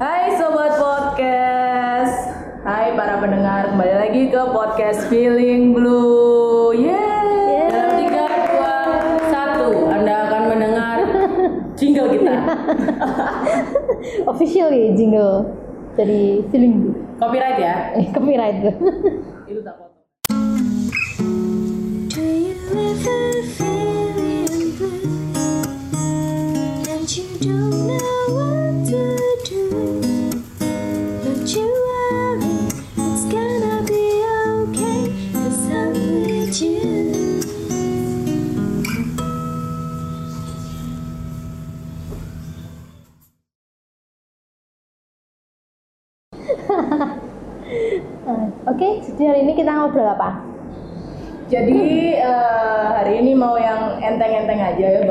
Hai sobat podcast. Hai para pendengar, kembali lagi ke podcast Feeling Blue. Yeay. Dalam tiga, dua, satu, Anda akan mendengar jingle kita. officially jingle dari feeling Copyright ya. eh copyright Itu tak potong.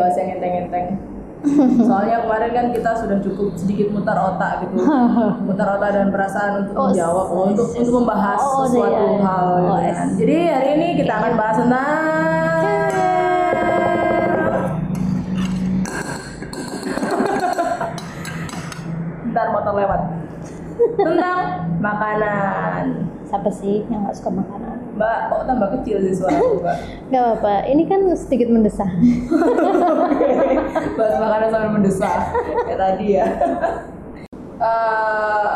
Bahas yang enteng-enteng. Soalnya kemarin kan kita sudah cukup sedikit mutar otak gitu, mutar otak dan perasaan untuk Oh, menjawab, s- untuk untuk membahas oh, sesuatu iya, iya. hal. gitu Oh, kan. s- Jadi hari ini kita akan bahas tentang Ntar motor lewat. Tentang makanan. siapa sih yang nggak suka makanan Mbak, kok tambah kecil sih suara Mbak? nggak apa-apa ini kan sedikit mendesak Bahas makanan sambil mendesak kayak tadi ya. Eh,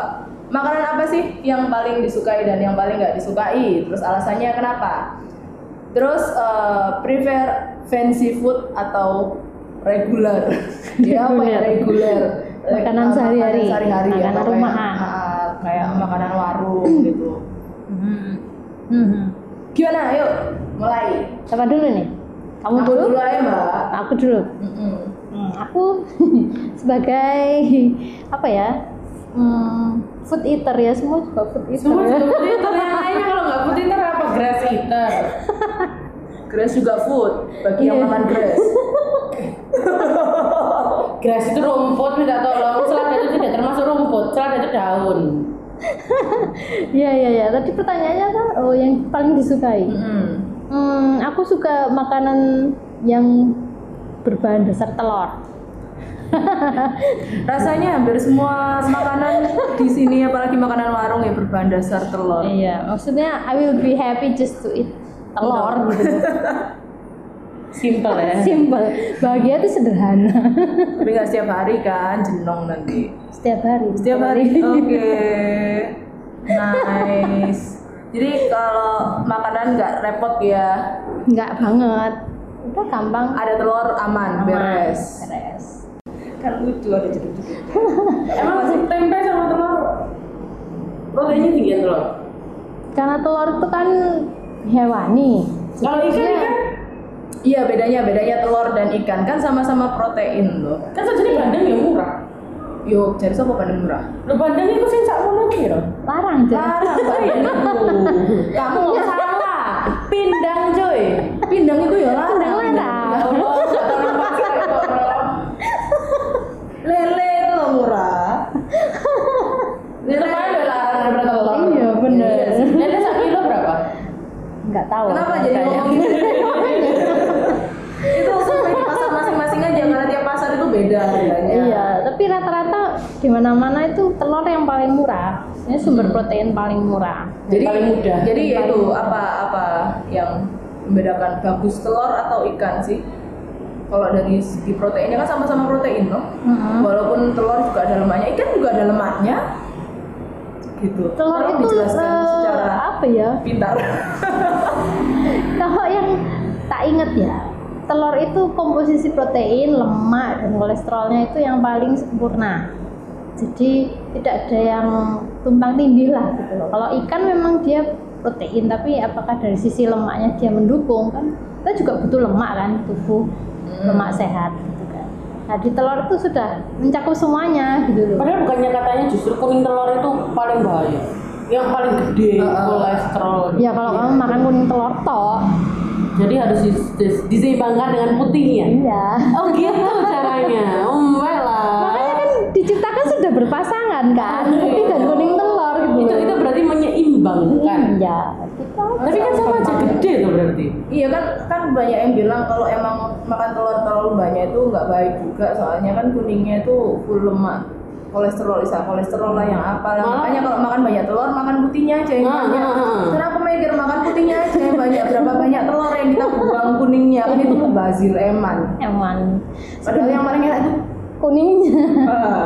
makanan apa sih yang paling disukai dan yang paling nggak disukai? Terus alasannya kenapa? Terus eh, prefer fancy food atau regular? ya apa ya regular? Makanan Eh, sehari-hari. makanan sehari ya, Makanan kayak- rumahan. ah, kayak makanan warung gitu. Hmm. Gimana? Ayo mulai. siapa dulu nih kamu Aku dulu dulu aja mbak. aku dulu Mm-mm. Hmm, aku sebagai apa ya hmm, food eater ya semua juga food eater Semua ya. juga food eater yang lainnya kalau nggak food eater apa grass eater. Grass juga food bagi yang Iya. makan grass. Grass itu rumput, minta tolong. Selada itu tidak termasuk rumput, selada itu daun. Iya iya iya. Tadi pertanyaannya kan oh yang paling disukai. Mm-mm. Hmm, aku suka makanan yang berbahan dasar telur. Rasanya hampir semua makanan di sini apalagi makanan warung ya berbahan dasar telur. Iya, maksudnya I will be happy just to eat telur gitu. Simple ya. Simple. Bahagia itu sederhana. Tapi nggak setiap hari kan, jenong nanti. Setiap hari. Setiap hari. Oke. Nice. Jadi kalau makanan nggak repot ya, Enggak banget. Udah gampang. ada telur aman, Aman. beres. Beres. Kan lucu ada jeduk-jeduk. Emang sih tempe sama telur proteinnya tinggi ya telur. Karena telur itu kan hewani. Kalau ikan ikan Iya bedanya bedanya telur dan ikan kan sama-sama protein loh. kan saja bandeng ya murah. Yuk, cari siapa pada murah? Lo bandeng itu sih sak mono kira. larang jadi. Larang Mbak. Kamu nggak salah. Pindang coy. Pindang itu ya larang. Pindang tahu nama saya, tolong. Lele itu loh murah. Udah larang daripada telur. Iya, bener. Lele sak kilo berapa? Enggak tahu. Kenapa jadi harganya. ngomong gitu? itu survei di pasar masing-masing aja karena tiap pasar itu beda harganya. Iya, tapi rata-rata di mana-mana itu telur yang paling murah. Ini sumber protein paling murah. Jadi paling mudah. Jadi ya itu mudah. apa apa yang membedakan bagus telur atau ikan sih? Kalau dari segi proteinnya kan sama-sama protein loh. Mm-mm. Walaupun telur juga ada lemaknya, ikan juga ada lemaknya. Gitu. Telur Tolong itu dijelaskan eh, secara apa ya? pintar. Kalau yang tak inget ya, telur itu komposisi protein, lemak dan kolesterolnya itu yang paling sempurna. Jadi tidak ada yang tumpang tindih lah gitu loh. Kalau ikan memang dia protein, tapi apakah dari sisi lemaknya dia mendukung kan? Kita juga butuh lemak kan, tubuh lemak sehat gitu kan. Nah di telur itu sudah mencakup semuanya gitu loh. Padahal bukannya katanya justru kuning telur itu paling bahaya. Yang paling gede kolesterol. Ya kalau kamu makan kuning telur tok, Jadi harus dis- dis- diseimbangkan dengan putihnya. iya. Oh gitu caranya. Oh lah. Makanya kan diciptakan sudah berpasangan kan, putih dan kuning telur gitu. Itu itu berarti menyeimbangkan. Iya, kita Tapi kan sama aja gede tuh berarti. Iya kan kan banyak yang bilang kalau emang makan telur terlalu banyak itu nggak baik juga soalnya kan kuningnya itu full lemak kolesterol bisa kolesterol lah yang apa lah. Makanya kalau makan banyak telur makan putihnya aja yang Ah, banyak ah, ah. karena aku mikir makan putihnya aja yang banyak berapa banyak telur yang kita buang kuningnya kan itu mubazir eman Eman. padahal yang paling enak itu Kuningnya. ah,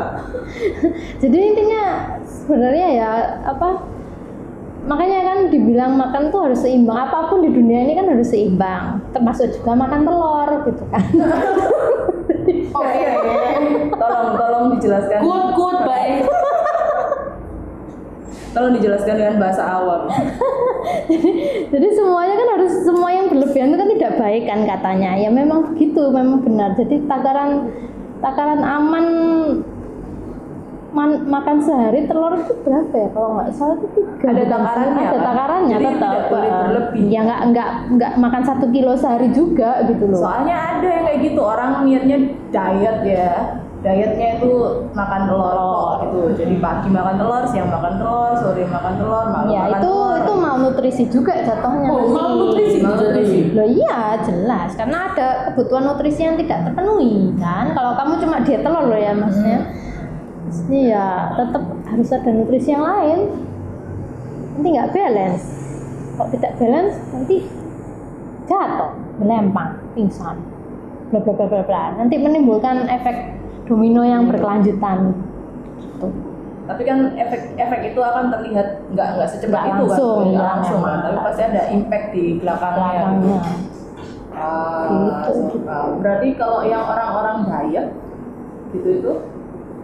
Jadi intinya sebenarnya ya apa? Makanya kan dibilang makan tuh harus seimbang. Apa pun di dunia ini kan harus seimbang. Termasuk juga makan telur gitu kan. oke tolong tolong dijelaskan Good, good, baik. tolong dijelaskan dengan bahasa awam Jadi semuanya kan harus semua yang berlebihan itu kan tidak baik kan katanya. Ya memang begitu, memang benar. Jadi takaran takaran aman man- makan sehari telur itu berapa ya? Kalau nggak salah itu tiga. Ada takarannya? Ada kan? takarannya Jadi tetap. tidak boleh eh, berlebih. Ya nggak nggak nggak makan satu kilo sehari juga gitu loh. soalnya ada yang kayak gitu orang niatnya diet ya dietnya itu makan telur kok itu jadi pagi makan telur siang makan telur sore makan telur malam ya makan itu telur itu malnutrisi juga jatuhnya. Oh, malnutrisi Malnutrisi. Loh iya jelas karena ada kebutuhan nutrisi yang tidak terpenuhi kan. Kalau kamu cuma diet telur loh ya maksudnya. Maksudnya ya tetap harus ada nutrisi yang lain. Nanti nggak balance. Kok tidak balance nanti jatuh, melempang, pingsan, bla bla bla bla bla. Nanti menimbulkan efek domino yang berkelanjutan. Gitu. tapi kan efek efek itu akan terlihat nggak nggak secepat itu langsung, kan nggak ya, langsung kan memang. tapi pasti ada impact di belakangnya Belakangnya. Ah, Gitu. ah, berarti kalau yang orang-orang diet gitu itu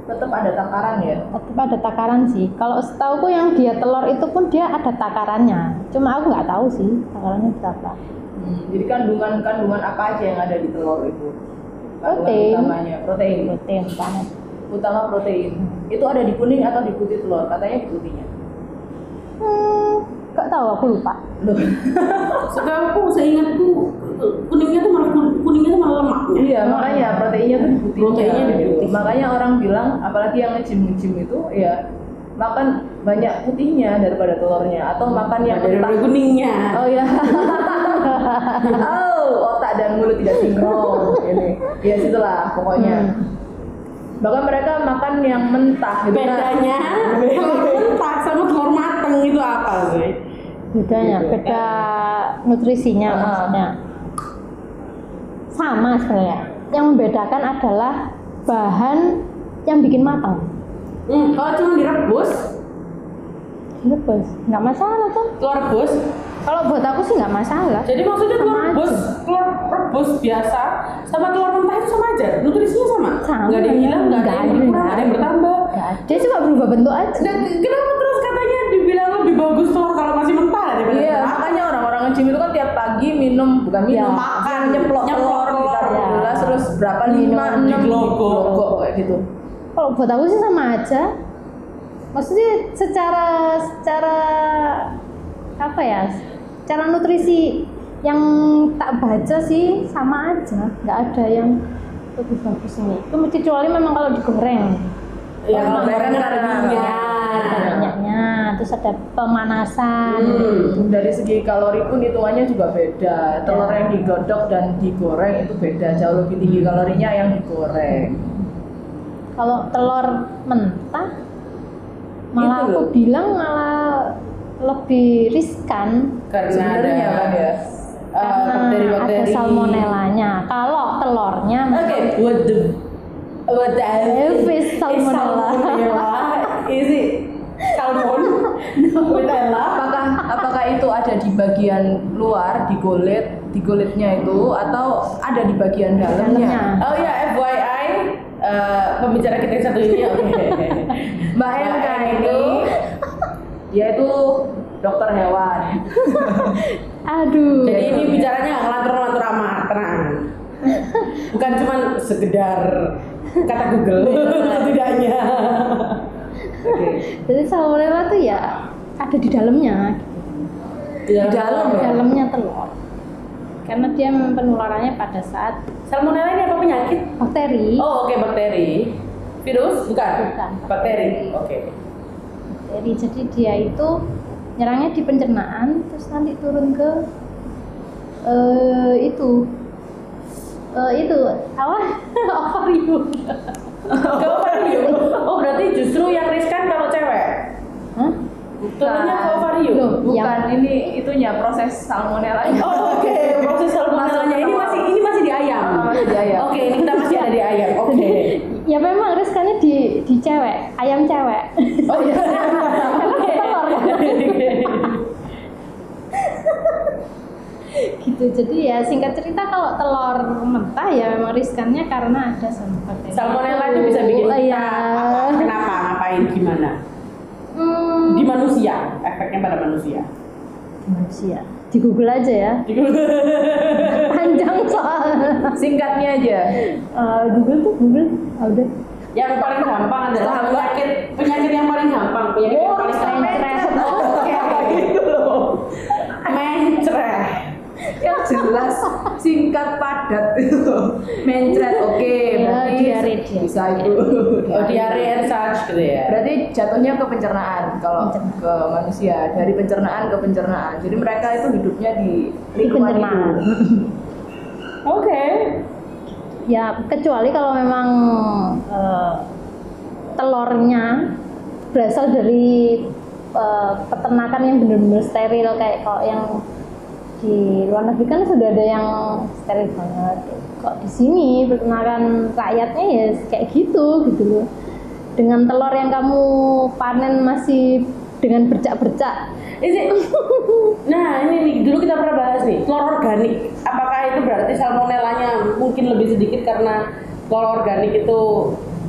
tetap ada takaran ya tetap ada takaran sih. Kalau setauku yang dia telur itu pun dia ada takarannya. Cuma aku nggak tahu sih takarannya berapa. Hmm, jadi kandungan kandungan apa aja yang ada di telur itu Kandungan Protein. utamanya protein Protein banget. utama protein itu ada di kuning atau di putih telur katanya di putihnya Hmm, nggak tahu aku lupa. Loh. Setahu seingatku kuningnya tuh malah kuningnya tuh malah lemaknya. iya makanya proteinnya tuh di putihnya Proteinnya di putih. makanya orang bilang apalagi yang ngejim ngejim itu ya makan banyak putihnya daripada telurnya atau makan yang Dari kuningnya. oh ya oh otak dan mulut tidak sinkron ini ya situlah pokoknya Hmm. bahkan mereka makan yang mentah gitu kan. Bedanya telur mentah sama telur mateng itu apa sih? Bedanya, Gitu. beda nutrisinya Ah. maksudnya. Sama sebenarnya. Yang membedakan adalah bahan yang bikin matang. Hmm, kalau cuma direbus, Rebus, nggak masalah tuh. telur rebus. Kalau buat aku sih nggak masalah. Jadi maksudnya telur rebus, aja. telur rebus biasa sama telur mentah itu sama aja, nutrisinya sama. Sama. Nggak ada yang hilang, nggak ada yang berkurang, nggak ada yang bertambah. Nggak ada. Dia cuma berubah bentuk aja. Dan kenapa terus katanya dibilang lebih bagus telur kalau masih mentah daripada Iya, makanya orang-orang ngejim itu kan tiap pagi minum, bukan minum, Ya. makan, nyeplok Nyeplok berapa lima, Minum, enam, diglogok. diglogok, kayak gitu. Kalau buat aku sih sama aja. Maksudnya secara secara apa ya? Cara nutrisi yang tak baca sih sama aja, nggak ada yang lebih bagus ini. Kecuali memang kalau digoreng, Ya, Kalau kalau goreng goreng ada ada minyak. ada minyaknya, terus ada pemanasan. Hmm, dari segi kalori pun hitungannya juga beda. Telur Ya. yang digodok dan digoreng itu beda, jauh lebih tinggi kalorinya yang digoreng. Kalau telur mentah, malah Itu aku loh. bilang malah lebih riskan Karena ada Sebenarnya kan ya. eh, karena ada bakteri-bakteri. salmonellanya. Kalau telurnya Oke, what the what the If it's salmonella. Is it salmon? Nutella? Apakah apakah itu ada di bagian luar, di kulit, di kulitnya itu atau ada di bagian dalamnya? Oh ya, FYI, eh, pembicara kita yang satu ini, oke. Mbak MK ini yaitu dokter hewan. Aduh. Jadi ini bicaranya nggak ngelantur-ngelantur amat, tenang. Bukan cuma sekedar kata Google, setidaknya. Jadi salmonella tuh ya ada di dalamnya, Di dalam di ya? dalamnya telur. Karena dia penularannya pada saat Salmonella ini apa penyakit? bakteri. Oh, oke bakteri. Virus? Bukan. Bukan. Bakteri. Oke. Bakteri. Jadi dia itu nyerangnya di pencernaan, terus nanti turun ke eh itu Eh, itu apa ovarium Ke ovarium. Oh berarti justru yang riskan kalau cewek. Hah? Turunnya ke ovarium. Loh, Bukan yang- ini itunya proses salmonella. Oh, oke. Proses salmonellanya ini masih ini masih di ayam. Ah, masih di ayam. Oke, ini kita masih ada di ayam. Oke. ya memang riskannya di di cewek ayam cewek Oh iya. telur gitu jadi ya singkat cerita kalau telur mentah ya memang riskannya karena ada salmonella Salmonella itu bisa bikin Oh, kita iya. apa? Kenapa? Ngapain? Gimana? hmm, Di manusia. Efeknya pada manusia. manusia di Google aja ya panjang soalnya Singkatnya aja. Eh, Google tuh Google udah Yang paling gampang adalah penyakit penyakit yang paling gampang, penyakit yang paling gampang. mencret. Oke, gitu loh. Mencret. Yang jelas singkat padat. Mencret oke. Ya, berarti diare. Bisa itu. Oh, diare and such gitu ya. Berarti jatuhnya ke pencernaan kalau Pencernaan. ke manusia dari pencernaan ke pencernaan. Jadi mereka itu hidupnya di lingkungan itu. Oke. ya kecuali kalau memang eh, telurnya berasal dari eh, peternakan yang benar-benar steril kayak kalau yang di luar negeri kan sudah ada yang steril banget kok di sini peternakan rakyatnya ya kayak gitu gitu loh dengan telur yang kamu panen masih dengan bercak-bercak nah ini nih dulu kita pernah bahas nih telur organik. Apakah itu berarti salmonellanya mungkin lebih sedikit karena telur organik itu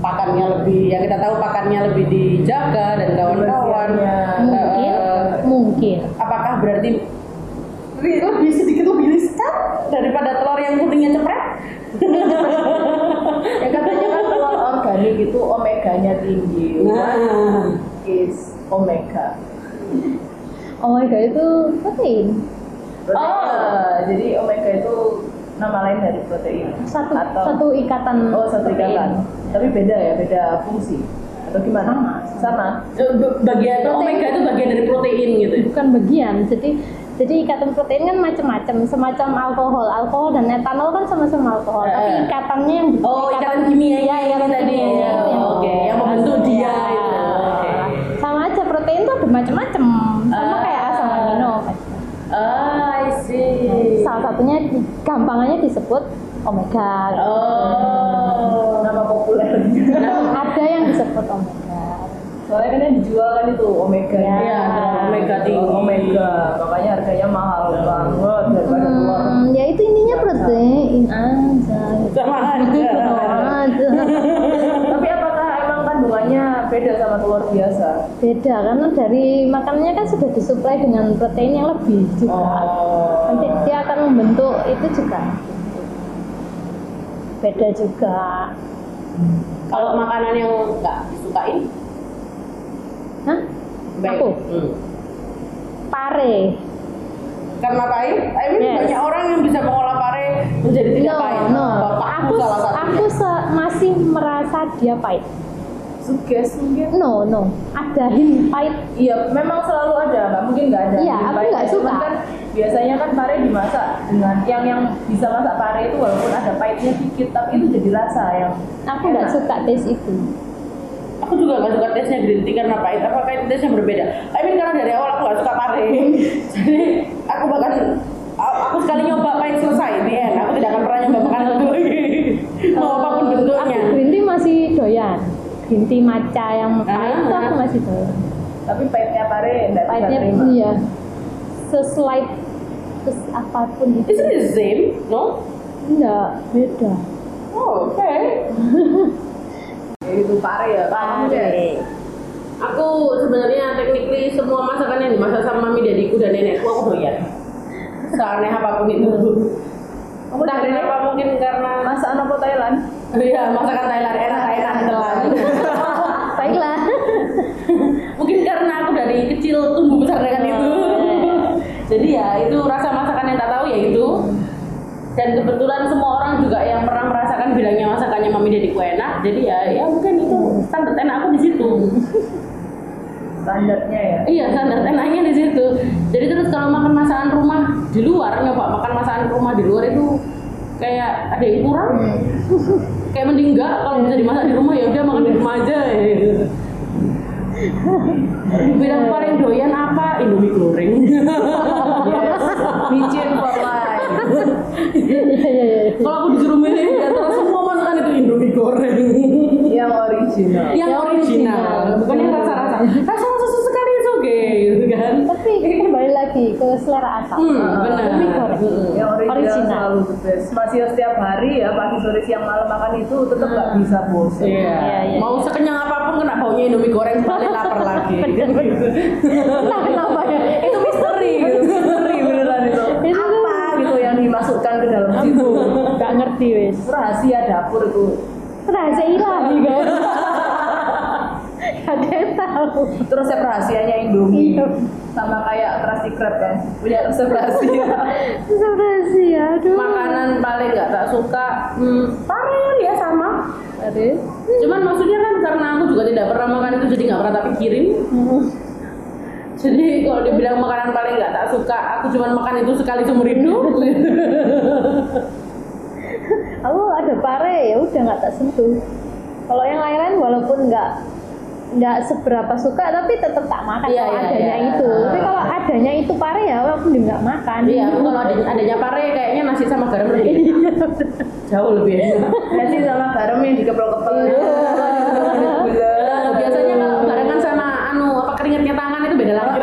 pakannya lebih, yang kita tahu pakannya lebih dijaga dan kawan-kawan. Kebersihannya. mungkin Eh, mungkin apakah berarti lebih sedikit lebih riskan daripada telur yang kuningnya cepret? Ya katanya kan telur organik itu omeganya tinggi. Nah, is omega. oh god itu protein Protein. Oh. jadi omega itu nama lain dari protein. satu Atau satu ikatan oh satu protein. ikatan. Tapi beda ya, beda fungsi. Atau gimana? Sama. Sama. b- bagian Protein. omega itu bagian dari protein gitu. bukan bagian jadi jadi ikatan protein kan macam-macam semacam alkohol alkohol dan etanol kan sama-sama alkohol tapi Eh. ikatannya yang Oh, ikatan kimianya ya, ikatan tadi. yang- Oke, yang membentuk dia Ya. itu. Oke. sama aja protein tuh ada macam-macam sama Ah. kayak asam amino Ah, I see. salah satunya gampangannya disebut omega Oh. Nama populernya. ada yang disebut omega Soalnya kan yang dijual kan itu omega. Ya. Iya, ada omega tinggi. Omega. Makanya harganya mahal banget daripada hmm, ya itu intinya protein aja Sama aja. Sama aja. Tapi apakah emang kandungannya beda sama telur biasa? beda karena dari makanannya kan sudah disuplai dengan protein yang lebih juga Oh. nanti dia akan membentuk itu juga beda juga Kalau makanan yang nggak disukain, Hah? baik. Aku? Hmm. pare Karena pahit, I mean Yes. banyak orang yang bisa mengolah pare menjadi tidak no pahit. no Bapakku aku salah satunya. aku se- masih merasa dia pahit Suges mungkin? no no ada hint pahit Iya, memang selalu ada, nggak mungkin nggak ada. Iya, aku nggak suka. kan biasanya kan pare dimasak dengan yang yang bisa masak pare itu walaupun ada pahitnya dikit, tapi itu jadi rasa yang aku nggak suka taste itu Aku juga nggak suka taste-nya green tea karena pahit. Apakah itu taste-nya berbeda? I mean karena dari awal aku nggak suka pare. Jadi aku bahkan aku sekali nyoba pahit selesai di end. Aku tidak akan pernah nyoba makanan itu lagi. Mau apa pun bentuknya. aku green tea masih doyan green tea matcha yang pahit itu aku Ah. masih doyan tapi pahitnya pare bisa pahitnya terima. iya seslide terus apa pun itu Isn't it the same? No? enggak beda Oh, oke. Ya, itu pare ya. Pare Aku sebenarnya technically semua masakan yang dimasak sama mami dadiku dan nenekku aku doyan. Seaneh apa pun itu. Kamu dari kenapa mungkin karena masakan apa Thailand? Iya, masakan Thailand enak enak telan. baiklah Mungkin karena aku dari kecil tumbuh besar dengan itu. Jadi ya itu rasa masakan yang tak tahu ya itu. Dan kebetulan semua orang juga yang bilangnya masakannya mami dadiku enak. Jadi ya ya mungkin itu standar enak aku di situ. Standarnya ya. Iya standar enaknya di situ. Jadi terus kalau makan masakan rumah di luar nyoba makan masakan rumah di luar itu kayak ada yang kurang kayak mending enggak kalau bisa dimasak di rumah ya udah makan di rumah aja ya. Bilang paling doyan apa? Indomie goreng. Yes, micin for life. Iya iya iya. Kalau aku disuruh milih di antara semua masakan itu Indomie goreng. Yang original. yang Yang original, original. bukan yang rasa-rasa. Rasa-rasa sesekali itu oke, gitu kan? Tapi kembali lagi ke selera asal. Hmm, benar. Indomie goreng. Yang original, Original. selalu the best. Masih setiap hari ya pagi sore siang malam makan itu tetap nggak bisa bosan. Iya. Iya, iya, Mau sekenyang apa pun kena baunya Indomie goreng balik lapar lagi. Entah kenapa ya. Itu misteri, gitu. misteri dimasukkan ke dalam situ? Gak ngerti wes. Rahasia dapur itu. Rahasia ilahi kan. Gak ada yang tahu. Itu resep rahasianya Indomie. Iya. Sama kayak Krusty Krab kan, punya resep rahasia. Itu rahasia. Aduh. Makanan paling nggak tak suka, hmm, paren ya sama. Aduh. Cuman maksudnya kan karena aku juga tidak pernah makan itu jadi nggak pernah tak pikirin. Hmm. Jadi kalau dibilang makanan paling nggak tak suka, aku cuma makan itu sekali seumur hidup. Aku ada pare ya udah nggak tak sentuh. Kalau yang lain-lain walaupun nggak nggak seberapa suka tapi tetap tak makan Iya, kalau iya, adanya iya. itu. Tapi kalau adanya itu pare ya aku juga nggak makan. Iya, aku kalau ada adanya pare kayaknya nasi sama garam lebih enak. Jauh lebih enak. Nasi sama garam yang dikepel-kepel. Iya. Gula. Eh, biasanya kalau barengan sama anu apa keringetnya tangan itu beda lagi.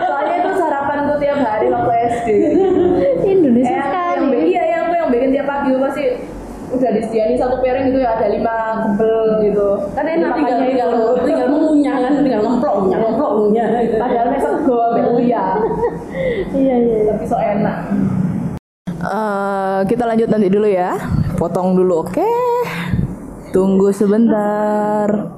Soalnya itu sarapanku tiap hari waktu SD. Indonesia Eh, sekali. yang bikin, iya yang aku yang bikin tiap pagi itu pasti udah disediain satu piring gitu ya ada lima kebel gitu. Kan enak tinggal tinggal itu. tinggal mengunyah kan, tinggal ngemplok ngunyah ngemplok ngunyah. Padahal sego ambek uya. Iya iya. Tapi so enak. Eh, kita lanjut nanti dulu ya. Potong dulu, oke? Tunggu sebentar.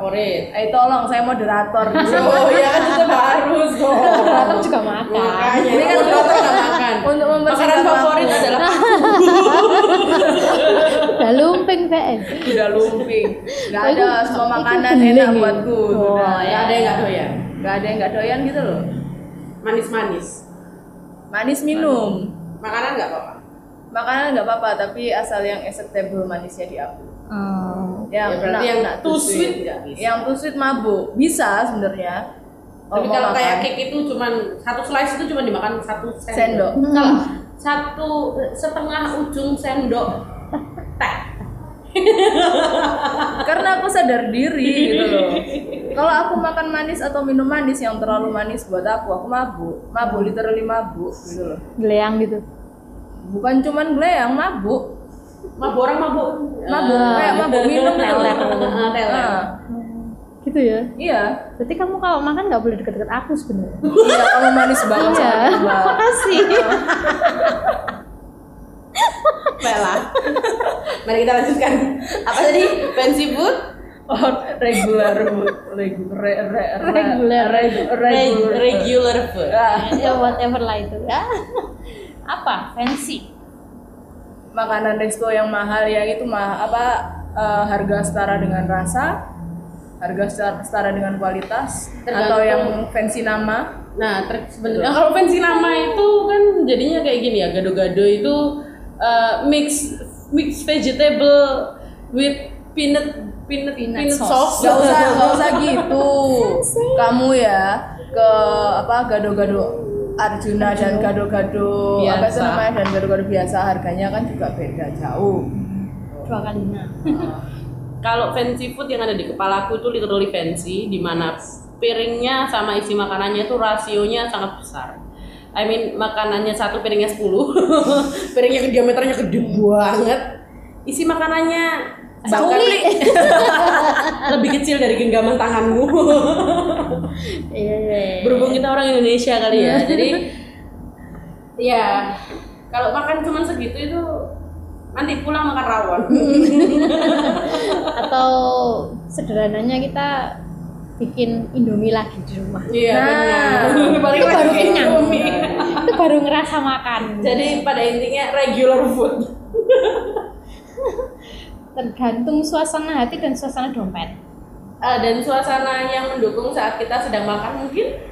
Favorit. Eh tolong, saya moderator. Oh iya kan itu harus dong. Aku juga makan. Makanya, Ini kan untuk- nggak makan. untuk Makanan favorit waktu. adalah Udah lumping PS. Udah lumping. Gak Oh, ada semua makanan enak ya? buatku. Oh, Udah. nggak ada yang nggak doyan. Gak ada yang gak doyan gitu loh. Manis-manis. Manis minum. Makanan nggak apa-apa. Makanan nggak apa-apa, tapi asal yang acceptable manisnya di aku. Hmm. Yang Ya, berarti yang enak too sweet nggak bisa. Yang too sweet mabuk. Bisa sebenarnya. Tapi mau kalau kayak cake itu cuman satu slice itu cuma dimakan satu sendok. Sendok. Kalau satu setengah ujung sendok teh. Karena aku sadar diri gitu loh. Kalau aku makan manis atau minum manis yang terlalu manis buat aku, aku mabuk. Mabuk literally mabuk gitu loh. Geleang gitu. Bukan cuman gleang, mabuk. Mabuk orang mabuk. Mabuk Ah. kayak mabuk minum gitu. Ah, teler. Nah, Gitu ya. iya. Berarti kamu kalau makan nggak boleh deket-deket aku sebenarnya. Iya, kamu manis banget Iya. Mbak. Makasih. Bella. Mari kita lanjutkan. Apa tadi? Fancy food? Oh, regular food. Regu- re- re- re- Regular. regu- Reg- regular. regular food. Ah, ya whatever lah itu ya. Apa? Fancy. Makanan resto yang mahal ya itu mah apa eh, harga setara dengan rasa harga setara, setara dengan kualitas Tergantung. atau yang fancy nama Nah, ter- sebenarnya kalau fancy nama itu kan jadinya kayak gini ya, gado-gado itu uh, mix mix vegetable with peanut peanut peanut, sauce. Gak usah, gak usah gitu. Kamu ya ke apa gado-gado Arjuna dan gado-gado. Apa itu namanya? Dan gado-gado biasa harganya kan juga beda jauh. dua kalinya Kalau fancy food yang ada di kepalaku itu literally fancy, di mana piringnya sama isi makanannya itu rasionya sangat besar. I mean makanannya satu piringnya 10 piring yang diameternya gede banget. Isi makanannya bahkan lebih kecil dari genggaman tanganmu. Iya iya berhubung kita orang Indonesia kali ya jadi ya kalau makan cuma segitu itu nanti pulang makan rawon. Atau sederhananya kita bikin indomie lagi di rumah. Iya Nah, benar. balik itu baru kenyang. Itu baru ngerasa makan. Jadi pada intinya regular food tergantung suasana hati dan suasana dompet. Ah, dan suasana yang mendukung saat kita sedang makan mungkin?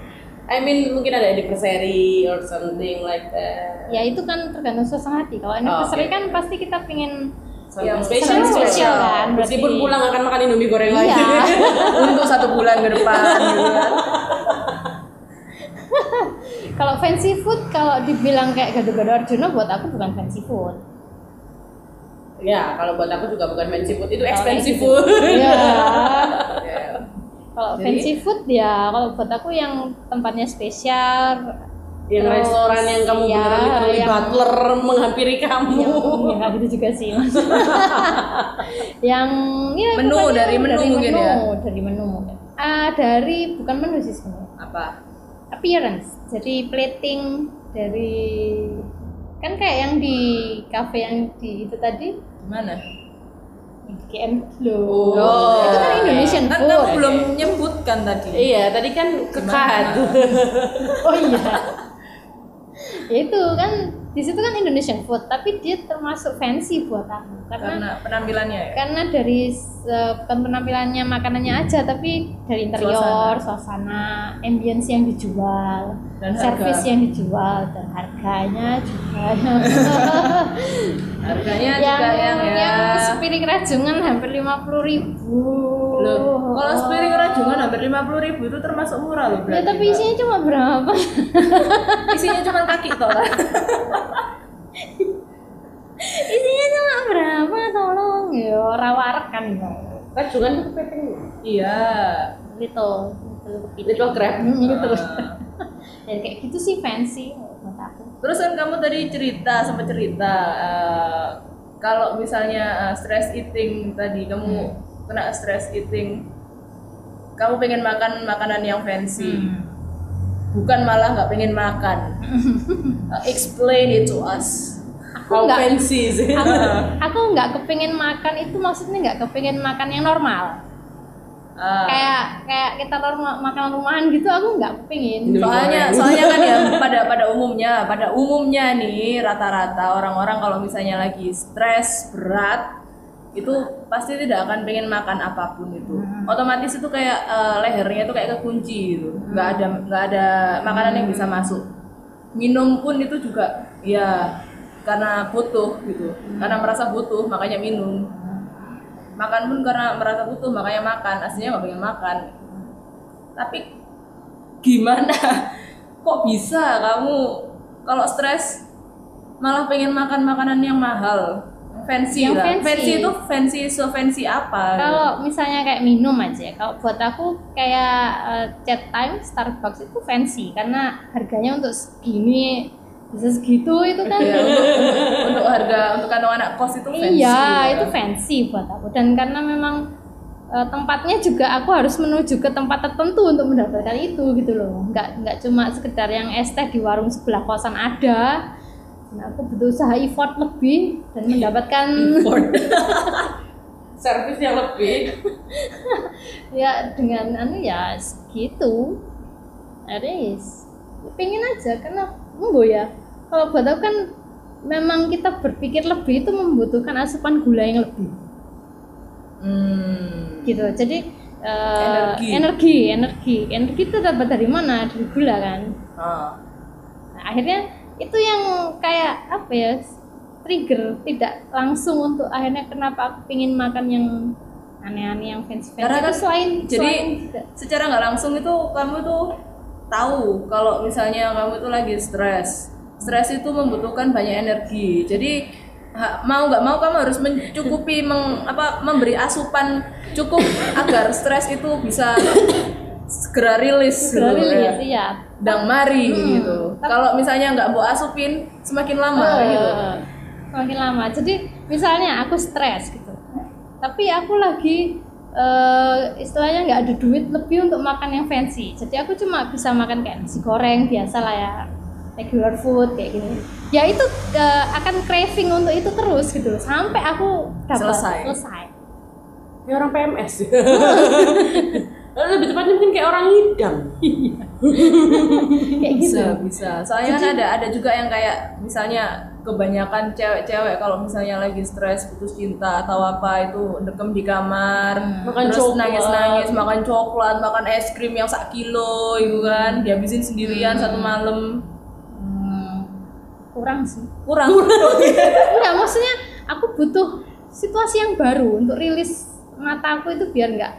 I mean mungkin ada anniversary or something like that. Ya itu kan tergantung suasana hati. Kalau anniversary oke. kan pasti kita Something Yang spesial spesial kan, berarti. meskipun pulang akan makan indomie goreng lagi. Iya Untuk satu bulan ke depan gitu kan. kalau fancy food kalau dibilang kayak gado-gado Arjuna buat aku bukan fancy food ya kalau buat aku juga bukan fancy food itu expensive food Iya. Ya. Kalau fancy food ya kalau buat aku yang tempatnya spesial yang Terus, restoran yang kamu ya, beneran literally yang- butler menghampiri kamu yang ya gitu juga sih Mas. yang ya Menu, dari menu mungkin menu, ya? dari menu mungkin ah dari bukan menu sih sebenarnya Apa? appearance jadi plating dari kan kayak yang di cafe yang di itu tadi Gimana? GM loh Oh. itu kan Indonesian Kan food kamu belum nyebutkan tadi. iya tadi kan kekat oh iya ya itu kan di situ kan Indonesian food tapi dia termasuk fancy buat aku karena Karena penampilannya ya. karena dari bukan penampilannya makanannya aja tapi dari interior suasana, ambience yang dijual Dan service harga. yang dijual dan harganya juga Harganya yang juga yang ya. Yang sepiring rajungan hampir lima puluh ribu Loh, kalau sepiring rajungan hampir 50.000 ribu itu termasuk murah loh ya berarti. tapi Mbak. isinya cuma berapa isinya cuma kaki toh. isinya cuma berapa tolong ya rawarak kan ya. rajungan itu kepiting iya. gitu little crab gitu Ah. ya kayak gitu sih fancy buat aku Terus kan kamu tadi cerita sempat cerita eh, kalau misalnya eh, stress eating tadi kamu kena stress eating, kamu pengen makan makanan yang fancy, bukan malah nggak pengen makan. Eh, explain it to us. how nggak- fancy sih aku aku nggak kepingin makan itu maksudnya nggak kepingin makan yang normal Ah, kayak kayak kita normal makan rumahan gitu aku nggak kepingin. Soalnya soalnya kan ya pada pada umumnya pada umumnya nih rata-rata orang-orang kalau misalnya lagi stres berat itu pasti tidak akan pengen makan apa pun itu. Otomatis itu kayak eh, lehernya itu kayak kekunci gitu. Nggak ada nggak ada makanan yang bisa masuk. Minum pun itu juga ya karena butuh gitu. Karena merasa butuh makanya minum makan pun karena merasa butuh makanya makan. Aslinya nggak pengen makan. Tapi gimana? Kok bisa kamu? Kalau stres malah pengen makan makanan yang mahal. Fancy Yang lah. fancy. itu fancy so fancy apa? Kalau misalnya kayak minum aja kalau buat aku kayak eh, chat time Starbucks itu fancy. Karena harganya untuk segini bisa segitu itu kan. Ya, untuk, untuk harga untuk kantong anak kos itu fancy iya ya. itu fancy buat aku. Dan karena memang eh, tempatnya juga aku harus menuju ke tempat tertentu untuk mendapatkan itu gitu loh. Nggak nggak cuma sekedar yang es teh di warung sebelah kosan ada. Dan aku butuh usaha effort lebih dan mendapatkan service yang lebih. Ya dengan anu ya segitu. Aris pengen aja karena embo ya kalau buat aku kan memang kita berpikir lebih itu membutuhkan asupan gula yang lebih hmm. gitu jadi eh, Energi. energi, energi, energi itu dapat dari mana? Dari gula kan. Ah. Nah, akhirnya itu yang kayak apa ya trigger tidak langsung untuk akhirnya kenapa aku pingin makan yang aneh-aneh yang fancy fancy Karena kan selain jadi selain secara nggak langsung itu kamu tuh tahu kalau misalnya kamu tuh lagi stres. Stres itu membutuhkan banyak energi. Jadi ha- mau nggak mau kamu harus mencukupi meng, apa memberi asupan cukup agar stres itu bisa segera rilis Segera gitu, rilis, ya. iya. dang mari gitu. Kalau misalnya nggak mau asupin semakin lama Eh, gitu. semakin lama. Jadi misalnya aku stres gitu. Tapi aku lagi eh, istilahnya nggak ada duit lebih untuk makan yang fancy. Jadi aku cuma bisa makan kayak nasi goreng biasa lah ya. Regular food kayak gini. Ya itu eh, akan craving untuk itu terus gitu sampai aku dapat Selesai. selesai. Kayak orang PMS. Lebih tepatnya mungkin kayak orang ngidam. kayak gitu. Bisa bisa. Soalnya kan ada ada juga yang kayak misalnya kebanyakan cewek-cewek kalau misalnya lagi stres putus cinta atau apa itu dekem di kamar Makan terus coklat. nangis-nangis makan coklat makan es krim yang sak kilo itu kan. Dihabisin sendirian satu malam. Hmm, kurang sih. Kurang. Enggak, maksudnya aku butuh situasi yang baru untuk rilis mataku itu biar enggak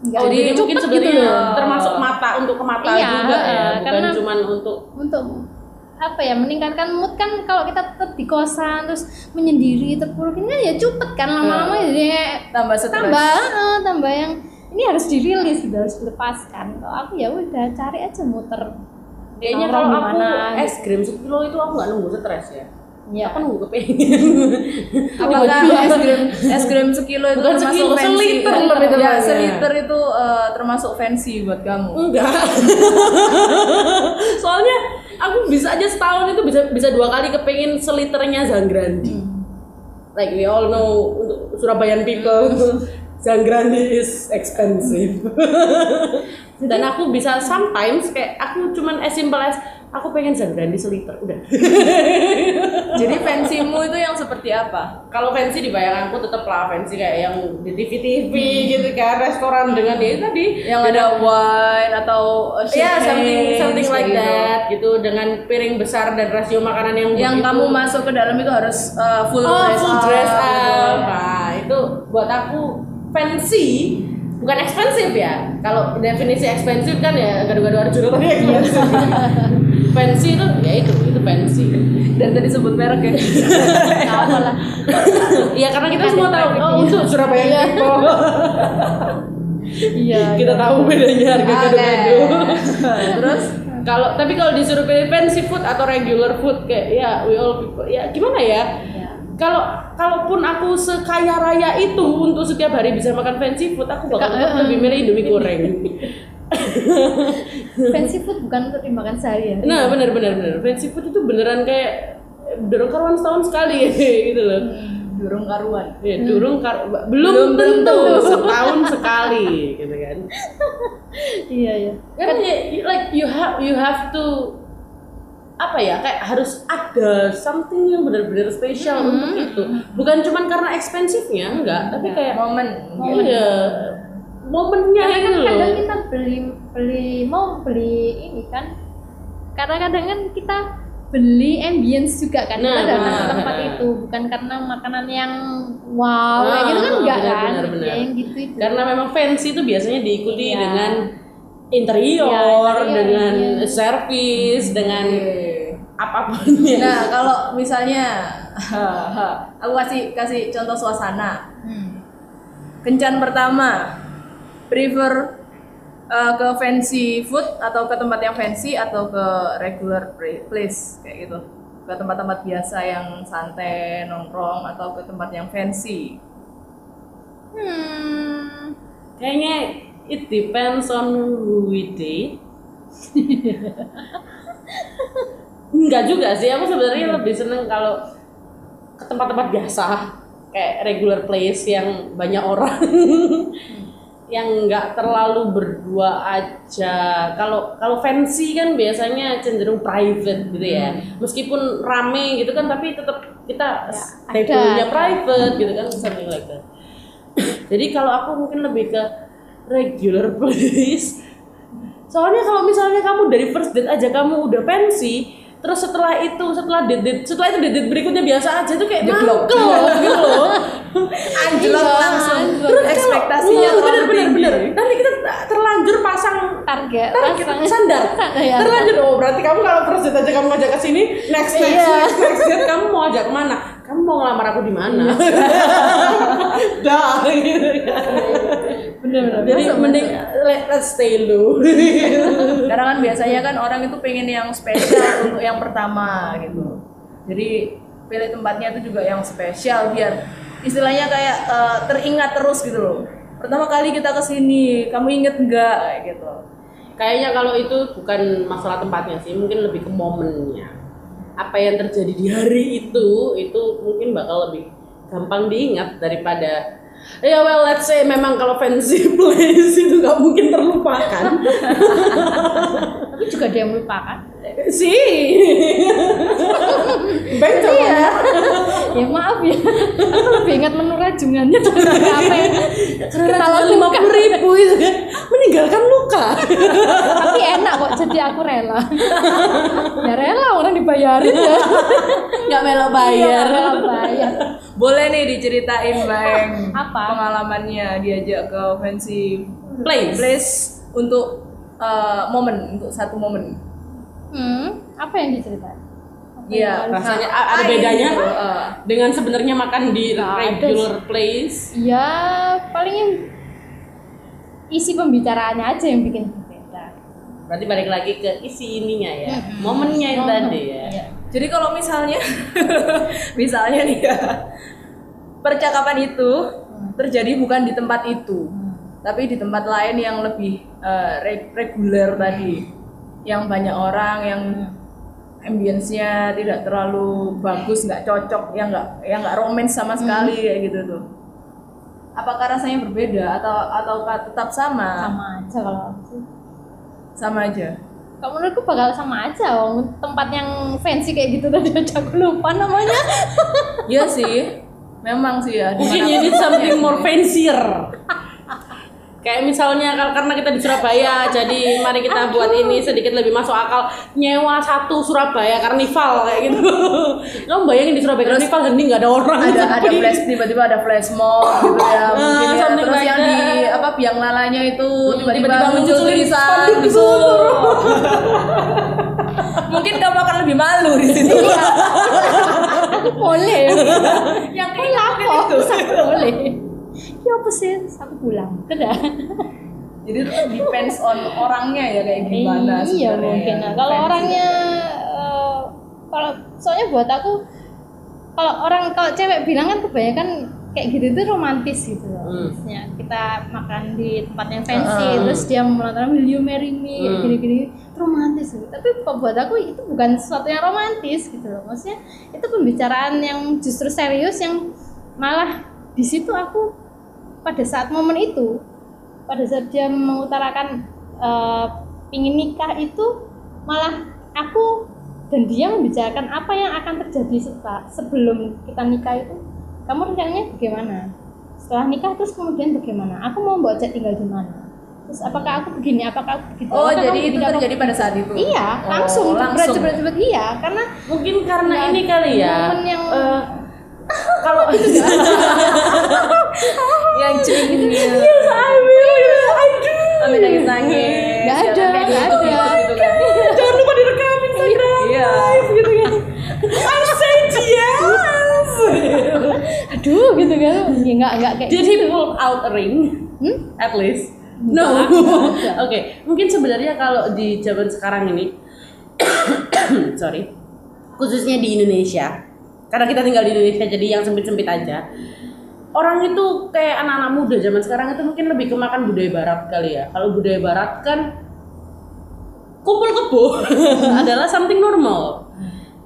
enggak Oh, jadi mungkin sebenarnya gitu loh. termasuk mata untuk ke mata Iya, juga ya, eh, bukan karena- cuman untuk untuk apa ya meningkatkan mood kan kalau kita tetap di kosan terus menyendiri terpuruk ini kan ya cepet kan lama-lama Iya. jadi tambah stres tambah eh, tambah yang ini harus dirilis gitu harus dilepaskan kalau aku ya udah cari aja muter kayaknya kalau aku di mana, es krim sekilo itu aku nggak nunggu stres ya. ya Aku nunggu kepengen. apakah es krim es krim sekilo itu Bukan termasuk sekilo, fancy seliter ya, lebih tepatnya. seliter itu eh, termasuk fancy buat kamu Enggak. Soalnya aku bisa aja setahun itu bisa bisa dua kali kepengen seliternya Zangrandi. Like we all know untuk Surabayan people Zangrandi is expensive. Dan aku bisa sometimes kayak aku cuman as simple as aku pengen Zangrandi seliter udah. jadi fancymu itu yang seperti apa Kalau fancy di bayanganku tetap lah fancy kayak yang di TV-TV gitu kan restoran dengan ya tadi yang ada wine atau uh, Ya, something champagne, something like gitu. that gitu dengan piring besar dan rasio makanan yang yang begitu. kamu masuk ke dalam itu harus uh, full oh, dress full up, dress gitu. up. Nah, itu buat aku fancy bukan expensive ya. Kalau definisi expensive kan ya Arjuna tadi expensive. fancy itu ya itu itu fancy. dan tadi sebut merek ya nggak apa lah Iya karena kita semua tahu oh untuk Surabaya people. iya kita tahu bedanya harga Oke. gado-gado. terus Kalau tapi kalau disuruh pilih fancy food atau regular food kayak ya we all people ya gimana ya? Kalau kalaupun aku sekaya raya itu untuk setiap hari bisa makan fancy food, aku bakal tetap lebih milih Indomie goreng. fancy food bukan untuk dimakan sehari ya Nah, benar benar benar. Fancy food itu beneran kayak dorong karuan setahun sekali gitu loh. durung karuan Ya, durung kar belum, Belum tentu tentu. setahun sekali gitu kan. iya iya Kan ya, like you have you have to apa ya kayak harus ada something yang benar-benar spesial untuk itu bukan cuman karena ekspensifnya enggak tapi kayak momen iya momennya Karena kan kadang kita beli beli mau beli ini kan kadang-kadang kan kita beli ambience juga kan Nah, kita datang ke benar. tempat itu bukan karena makanan yang wow kayak Ah, gitu kan enggak benar, kan benar, benar. ya yang gitu itu karena memang fancy itu biasanya diikuti Iya. dengan interior, Iya, interior, dengan iya. service dengan Oke. Apa pun nah kalau misalnya aku kasih kasih contoh suasana Hmm. kencan pertama prefer uh, ke fancy food atau ke tempat yang fancy atau ke regular place kayak gitu ke tempat-tempat biasa yang santai nongkrong atau ke tempat yang fancy Hmm. kayaknya it depends on who we date Enggak juga sih, aku sebenarnya lebih seneng kalau ke tempat-tempat biasa kayak regular place yang banyak orang yang nggak terlalu berdua aja. Kalau kalau fancy kan biasanya cenderung private gitu ya. Meskipun rame gitu kan, tapi tetap kita ada. table-nya private gitu kan, something like that. Jadi kalau aku mungkin lebih ke regular please soalnya kalau misalnya kamu dari first date aja kamu udah pensi terus setelah itu setelah date, date setelah itu date, date berikutnya biasa aja tuh kayak Jeblok. mangkel gitu loh anjlok Iya, langsung anjlok. terus ekspektasinya Wah, bener bener bener nanti kita terlanjur pasang target target pasang- sandar Iya. terlanjur oh berarti kamu kalau date aja kamu ngajak ke sini next next Iya. next next date kamu mau ajak ke mana kamu mau ngelamar aku di mana dah gitu kan. Bener-bener jadi mending let, let's stay low Karena kan biasanya kan orang itu pengen yang spesial untuk yang pertama gitu. Jadi pilih tempatnya itu juga yang spesial biar istilahnya kayak eh, teringat terus gitu loh. Pertama kali kita ke sini, kamu inget nggak Kayak gitu. kayaknya kalau itu bukan masalah tempatnya sih mungkin lebih ke momennya apa yang terjadi di hari itu itu mungkin bakal lebih gampang diingat daripada ya well let's say memang kalau fancy place itu nggak mungkin terlupakan. Tapi juga dia melupakan. Sih betul iya. Ya maaf ya. Aku lebih ingat menu rajungannya daripada apa kita lima puluh ribu itu. Kan meninggalkan luka tapi enak kok jadi aku rela. Ya rela orang dibayarin ya. Nggak melo Iya, bayar. rela bayar Boleh nih diceritain Bang Apa? pengalamannya diajak ke fancy place. Place. Untuk eh, momen untuk satu momen. hmm apa yang diceritain? Iya, rasanya a- ada Apain bedanya gitu, eh. dengan sebenarnya makan di ada regular place. Ya paling yang isi pembicaraannya aja yang bikin berarti balik lagi ke isi ininya ya momennya itu tadi ya. Iya. Jadi kalau misalnya, misalnya nih ya, percakapan itu terjadi bukan di tempat itu, tapi di tempat lain yang lebih eh, reg- reguler tadi, yang banyak orang, yang ambience-nya tidak terlalu bagus, nggak cocok, yang nggak yang nggak romance sama sekali kayak gitu tuh. Apakah rasanya berbeda atau ataukah tetap sama? sama aja kalau aku sih Sama aja. kalau menurutku bakal sama aja wong tempat yang fancy kayak gitu tadi aja aku lupa namanya Iya sih, memang sih ya. mungkin you need something more fancier kayak misalnya kar- karena kita di Surabaya jadi mari kita buat ini sedikit lebih masuk akal. Nyewa satu Surabaya karnival kayak gitu. Kamu bayangin di Surabaya karnival hening nggak ada orang ada ada flash tiba-tiba ada flash mob gitu ya mungkin ya. Terus like yang di that. apa biang lalanya itu tiba-tiba, tiba-tiba muncul muncul tulisan. gitu mungkin kamu akan lebih malu di situ. Aku boleh. Yang kayak terus boleh apa sih aku pulang. Udah jadi itu depends on orangnya ya kayak gimana iya sebenarnya. mungkin. Nah, kalau orangnya eh, kalau soalnya buat aku kalau orang kalau cewek bilang kan kebanyakan kayak gitu itu romantis gitu loh. Hmm. Maksudnya kita makan di tempat yang fancy Heeh. terus dia mengatakan will you marry me? Hmm. gini-gini. Itu romantis gitu. tapi buat aku itu bukan sesuatu yang romantis gitu loh. Maksudnya itu pembicaraan yang justru serius yang malah di situ aku pada saat momen itu pada saat dia mengutarakan eh, pingin nikah itu malah aku dan dia membicarakan apa yang akan terjadi setelah sebelum kita nikah itu kamu rencananya bagaimana? Setelah nikah terus kemudian bagaimana? Aku mau bawa cat tinggal di mana? Terus apakah aku begini? Apakah aku begitu? Oh Apakah jadi itu begini, terjadi pada saat itu? Iya Oh, langsung. langsung cepet cepet iya karena mungkin karena Ya, ini kali ya momen yang eh, kalau yang cengil yes I will. I do. Sampai nangis nangis Nggak ada, nggak ada. gitu kan. jangan lupa direkam Instagram. Iya. Gitu kan. I said yes aduh gitu kan. Ya nggak nggak kayak did he pull out a ring. Hmm? at least. No. oke mungkin sebenarnya kalau di zaman sekarang ini sorry khususnya di Indonesia karena kita tinggal di Indonesia jadi yang sempit-sempit aja. Orang itu kayak anak-anak muda zaman sekarang itu mungkin lebih kemakan budaya barat kali ya. Kalau budaya barat kan kumpul kebo adalah something normal.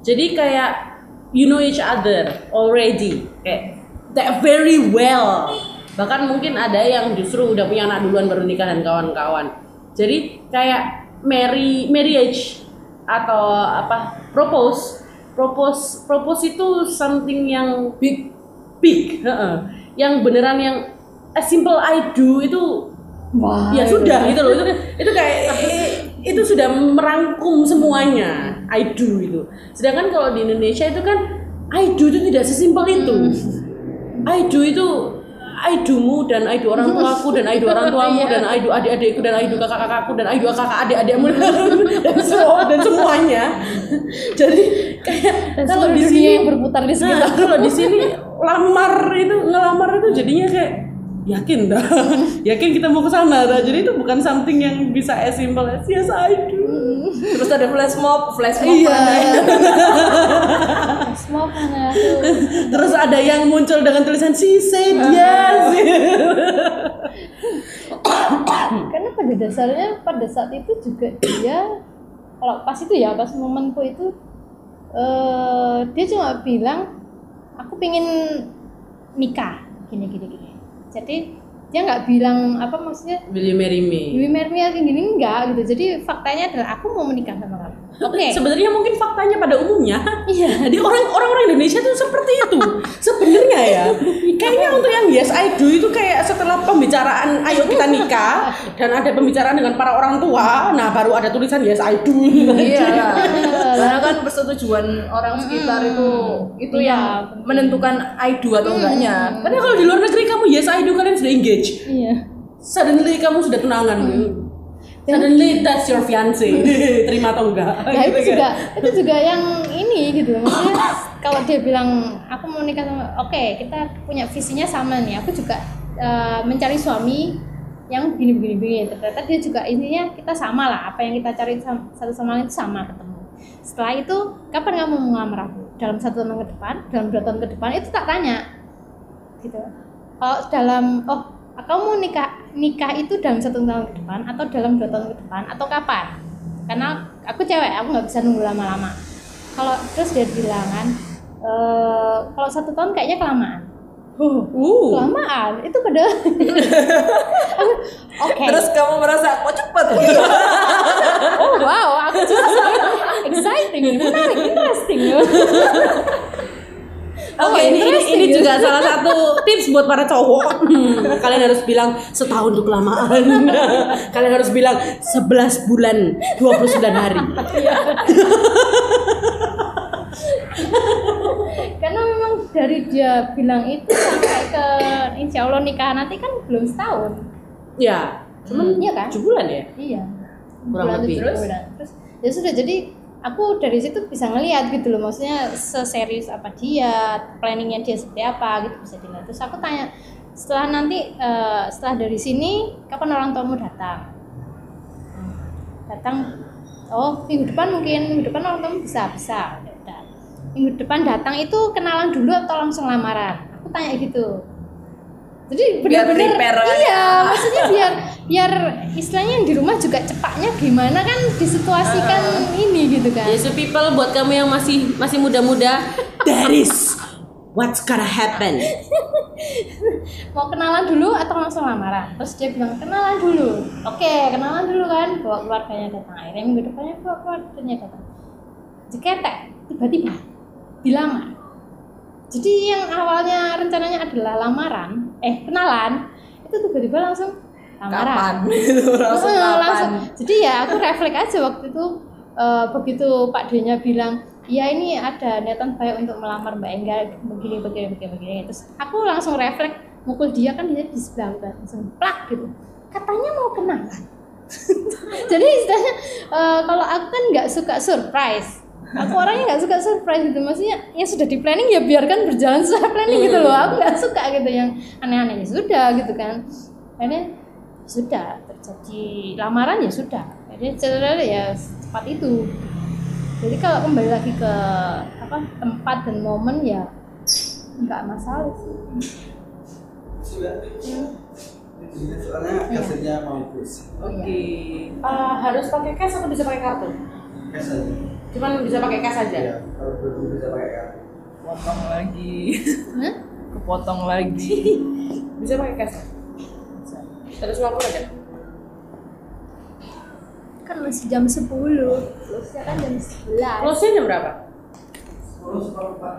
Jadi kayak you know each other already. Kayak that very well. Bahkan mungkin ada yang justru udah punya anak duluan baru nikah dan kawan-kawan. Jadi kayak marry marriage atau apa propose propose propose itu something yang big big heeh. yang beneran yang a simple I do itu Wah. ya sudah gitu loh itu itu kayak itu sudah merangkum semuanya I do itu sedangkan kalau di Indonesia itu kan I do itu tidak sesimpel itu I do itu I do-mu dan I do orang tuaku dan I do orang tuamu dan I do adik-adikku dan I do kakak-kakakku dan I do kakak adik-adikmu dan semua dan semuanya. Jadi kayak Dan kalau di sini yang berputar di sekitar. Nah, kalau di sini lamar itu ngelamar itu jadinya kayak yakin dah yakin kita mau ke sana dah jadi itu bukan something yang bisa as simple as yes I do Terus ada flash mob, flash mob Iya. Semua mana tuh. terus ada yang muncul dengan tulisan she said yes Karena pada dasarnya pada saat itu juga dia kalau pas itu ya pas momenku itu eh dia cuma bilang aku pingin nikah gini gini gini. Jadi dia nggak bilang apa maksudnya Will you marry me Dewi Mermia gini gini enggak gitu. Jadi faktanya adalah aku mau menikah sama kamu. Oke. sebenarnya mungkin faktanya pada umumnya Iya. jadi orang orang orang Indonesia tuh seperti itu sebenarnya ya kayaknya untuk yang yes I do itu kayak setelah pembicaraan ayo kita nikah dan ada pembicaraan dengan para orang tua nah baru ada tulisan yes I do Iya. Karena kan persetujuan orang sekitar itu itu Iya, yang menentukan I do atau enggaknya. Karena kalau di luar negeri kamu yes I do kalian sudah engage. Iya. Suddenly kamu sudah tunangan. Suddenly that's your fiance. Terima atau enggak? Nah Gitu itu kan. juga itu juga yang ini gitu. Maksudnya kalau dia bilang aku mau nikah sama oke kita punya visinya sama nih. Aku juga eh, mencari suami yang begini begini begini ternyata dia juga intinya kita sama lah. Apa yang kita cari satu sama lain itu sama ketemu. Setelah itu kapan kamu mau ngelamar aku? Dalam satu tahun ke depan dalam dua tahun ke depan itu tak tanya. Gitu. Kalau dalam oh kamu mau nikah nikah itu dalam satu tahun ke depan atau dalam dua tahun ke depan atau kapan? Karena aku cewek aku nggak bisa nunggu lama-lama. Kalau terus dia bilang kan "Eh, kalau satu tahun kayaknya kelamaan. Uh. kelamaan? Itu Aku, oke. Terus kamu merasa kok cepet? Gitu. oh wow aku justru exciting menarik interesting Oke, ini, ini, ini juga salah satu tips buat para cowok. Hmm, kalian harus bilang setahun itu kelamaan. kalian harus bilang 11 bulan 29 hari. karena memang dari dia bilang itu sampai ke insya Allah nikah nanti kan belum setahun Ya, cuman iya kan 7 bulan ya? iya Kurang Bulan lebih. bulan. terus ya sudah jadi aku dari situ bisa ngelihat gitu loh maksudnya seserius apa dia planningnya dia seperti apa gitu bisa dilihat. Terus aku tanya setelah nanti eh, setelah dari sini kapan orang tuamu datang? Datang oh minggu depan mungkin minggu depan orang tuamu bisa bisa. Minggu depan datang itu kenalan dulu atau langsung lamaran? Aku tanya gitu jadi benar-benar iya ya. maksudnya biar biar istilahnya yang di rumah juga cepatnya gimana kan disituasikan ini gitu kan. Yes, people buat kamu yang masih masih muda-muda, that is what's gonna happen. mau kenalan dulu atau langsung lamaran? Terus dia bilang kenalan dulu. Oke kenalan dulu kan. Bawa keluarganya datang. Akhirnya minggu depannya bawa keluarganya datang. Jeketek tiba-tiba dilamar. Jadi yang awalnya rencananya adalah lamaran eh kenalan itu tiba-tiba langsung lamaran Kapan? Langsung Heeh, kapan? langsung. Jadi ya aku refleks aja waktu itu eh, begitu Pak D-nya bilang, ya ini ada niatan baik untuk melamar Mbak Engga begini begini begini begini. Terus aku langsung refleks mukul dia kan dia di sebelah kan langsung plak gitu. Katanya mau kenalan. Jadi istilahnya eh, kalau aku kan nggak suka surprise. Aku orangnya nggak suka surprise gitu. Maksudnya yang sudah di planning ya biarkan berjalan sesuai planning gitu loh. Aku nggak suka gitu yang aneh-aneh ya sudah gitu kan. Akhirnya sudah terjadi lamaran ya sudah jadi sebenarnya ya cepat itu jadi kalau kembali lagi ke apa tempat dan momen ya nggak masalah sih soalnya kasirnya mampus Oke. Eh, harus pakai cash atau bisa pakai kartu? cash aja Cuman bisa pakai cash aja. ya kalau bisa pakai kartu Potong lagi. Hah? Kepotong lagi. Bisa pakai cash. Seratus lima puluh aja. kan masih jam 10 terusnya kan jam 11 Close-nya jam berapa? sepuluh seperempat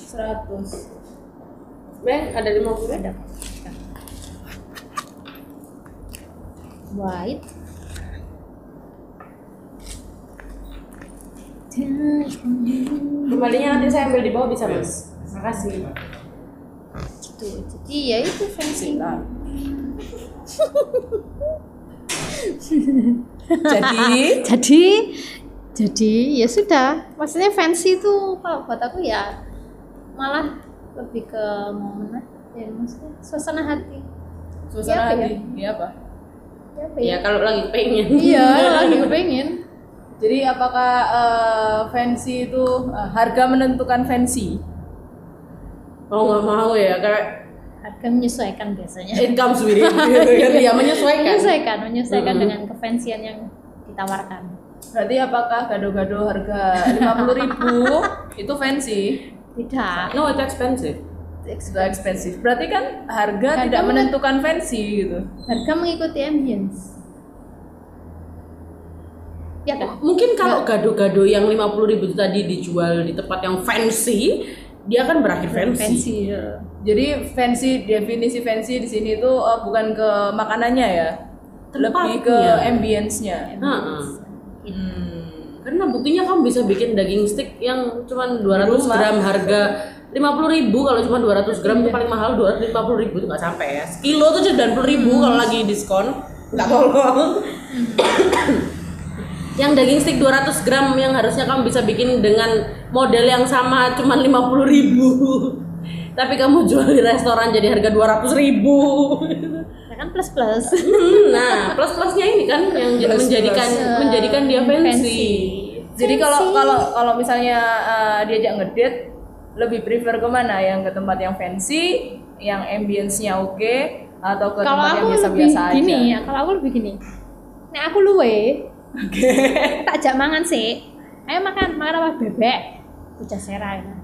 Seratus. Beh, ada lima puluh ada. white. Kembalinya nanti saya ambil di bawah bisa mas. Makasih. Gitu. Jadi ya itu fancy. Jadi jadi jadi ya sudah maksudnya fancy itu kalau buat aku ya malah lebih ke momen ya maksudnya suasana hati suasana Iya, ya? hati, iya apa? ya, apa Ya ya? kalau lagi pengen. iya lagi kepengen Jadi apakah eh, fancy itu eh, harga menentukan fancy? Oh nggak mau ya kayak harga menyesuaikan biasanya it comes with it. Iya menyesuaikan. menyesuaikan menyesuaikan Mm-mm. dengan kefansian yang ditawarkan Berarti apakah gado-gado harga 50.000 itu fancy? tidak No it's expensive. Itu expensive. Berarti kan harga Harga tidak men- menentukan fancy gitu. harga mengikuti ambience ya kan Mungkin kalau gado-gado yang 50.000 ribu itu tadi dijual di tempat yang fancy, dia akan berakhir fancy. fancy ya. Jadi fancy definisi fancy di sini itu eh, bukan ke makanannya ya. Lebih ke Tempatnya. ambience-nya. Hmm. Karena buktinya kamu bisa bikin daging stick yang cuma 200 rumah. gram harga 50.000 ribu kalau cuma 200 gram itu paling mahal 250.000 ribu itu nggak sampai ya. Sekilo tuh 90.000 ribu kalau lagi diskon. Nggak tolong. Yang daging stick 200 gram yang harusnya kamu bisa bikin dengan model yang sama cuma 50.000 ribu. Tapi kamu jual di restoran jadi harga 200 ribu. ya kan plus plus Hmm, nah, plus-plusnya ini kan yang jadi- Plus-plus. menjadikan menjadikan dia fancy. Jadi kalau kalau kalau misalnya eh, diajak ngedate lebih prefer ke mana? Yang ke tempat yang fancy, yang ambience-nya oke atau ke kalau tempat yang lebih biasa-biasa aja? gini ya kalau aku lebih gini nek aku luwe tak jak mangan sih ayo makan makan apa bebek puja sera ya.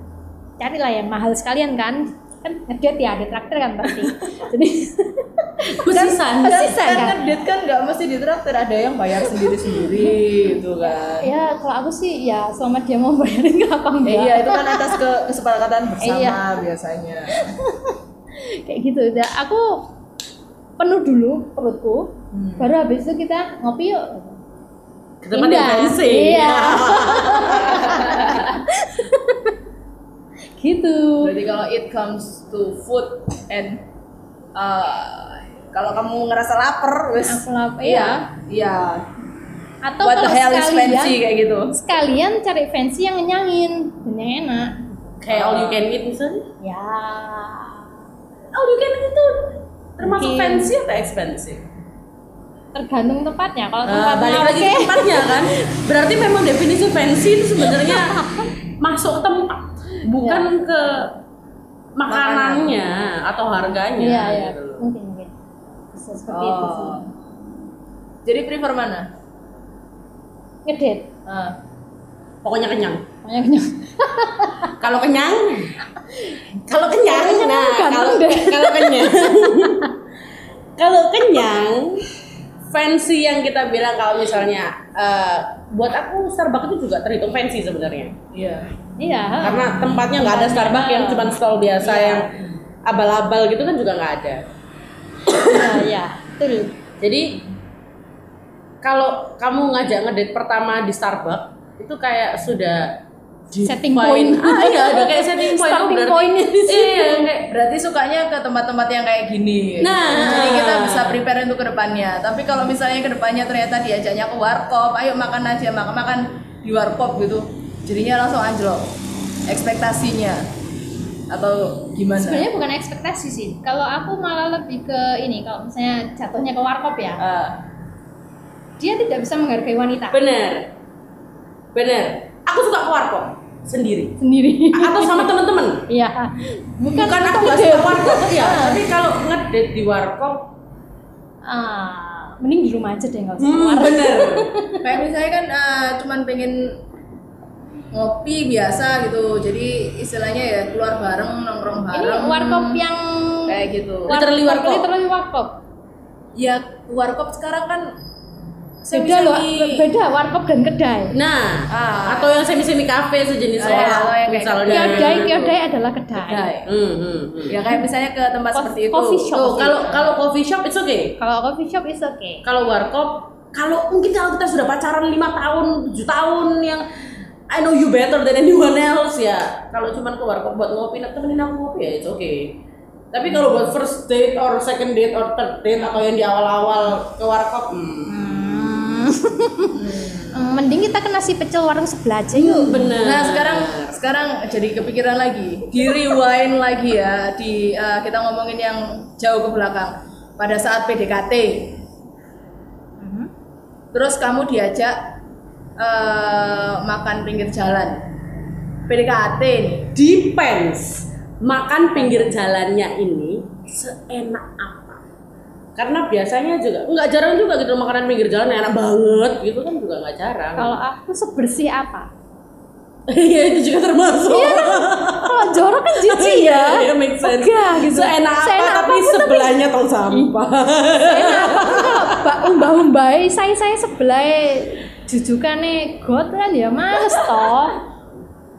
carilah yang mahal sekalian kan kan ngedate ya ada traktir kan pasti jadi Khususan. Khususan kan kan ngedate kan nggak mesti ditraktir, ada yang bayar sendiri-sendiri gitu kan. ya kalau aku sih ya selama dia mau bayarin nggak apa Eh, enggak iya itu kan atas ke kesepakatan bersama Iya. biasanya. kayak gitu ya aku penuh dulu perutku Hmm. baru habis itu kita ngopi yuk Yang Indah. fancy. Iya. gitu Berarti kalau it comes to food and uh, kalau kamu ngerasa lapar, wes Aku lapar, iya, iya. atau What the kalau hell is sekalian fancy kayak gitu? sekalian cari fancy yang ngenyangin dan yang enak Kayak all you can eat misalnya. ya All you can eat itu termasuk Mungkin. fancy atau expensive? Tergantung tempatnya kalau Nah, tempatnya balik lagi ke tempatnya kan. Berarti memang definisi fancy itu sebenarnya masuk tempat, bukan ke makanannya atau harganya. iya iya gitu loh. mungkin mungkin bisa seperti itu sih Oh. Jadi prefer mana? ngedate Ah. Pokoknya kenyang. pokoknya kenyang Kalau kenyang, kalau kenyang, nah ganteng kalau kalau kenyang, kalau kenyang, fancy yang kita bilang kalau misalnya eh, buat aku Starbucks itu juga terhitung fancy sebenarnya. Iya. iya Karena tempatnya nggak ada Starbucks yang cuma stall biasa Iya. yang abal-abal gitu kan juga nggak ada. iya iya betul Jadi kalau kamu ngajak ngedate pertama di Starbucks itu kayak sudah Setting define- point. Ah iya, udah kayak setting point. Starting berarti- point-nya di sini. Iya, kayak Berarti sukanya ke tempat-tempat yang kayak gini. Nah. jadi kita bisa prepare untuk ke depannya. Tapi kalau misalnya ke depannya ternyata diajaknya ke warkop, ayo makan aja, makan makan di warkop gitu, jadinya langsung anjlok ekspektasinya atau gimana? sebenarnya bukan ekspektasi sih kalau aku malah lebih ke ini kalau misalnya jatuhnya ke warkop ya Ah, dia tidak bisa menghargai wanita bener, bener. Aku suka ke warkop sendiri sendiri atau sama temen-temen. iya bukan, Bukan aku nggak suka warkop ya, tapi kalau ngedate di warkop, ah mending di rumah aja deh nggak usah hmm, keluar bener. kayak misalnya kan ah, cuman pengen ngopi biasa gitu, jadi istilahnya ya keluar bareng nongkrong ini bareng. warkop yang kayak gitu. Literally warkop. literally warkop Ya warkop sekarang kan beda loh beda warkop dan kedai Nah, Ah. atau yang semi semi kafe sejenis Ah, ya, atau yang misalnya. kiodai kiodai adalah kedai, Kedai. Hmm, hmm, hmm. Ya kayak misalnya ke tempat Co- seperti itu. coffee shop. Tuh, kalau kalau coffee shop it's okay. kalau coffee shop is okay Kalau warkop, kalau mungkin kalau kita sudah pacaran lima tahun, tujuh tahun yang I know you better than anyone else ya. Kalau cuman ke warkop buat ngopi, nah temenin aku ngopi ya it's okay. Tapi kalau buat first date or second date or third date atau yang di awal-awal ke warkop, hmm, Hmm, mending kita ke nasi pecel warung sebelah aja yuk bener. Nah sekarang sekarang jadi kepikiran lagi, di rewind lagi ya, di eh, kita ngomongin yang jauh ke belakang. Pada saat PDKT, terus kamu diajak eh, makan pinggir jalan, PDKT nih. depends makan pinggir jalannya ini seenak apa karena biasanya juga nggak jarang juga gitu makanan pinggir jalan yang enak banget gitu kan juga nggak jarang. Kalau aku sebersih apa? Iya itu juga termasuk. Kalau jorok kan jijik ya. iya make sense. Enggak, gitu. seenak apa Seenak tapi tapi- sebelahnya tong sampah. Enak apa kalau umbah umbai saya saya sebelah jujukannya got kan ya males toh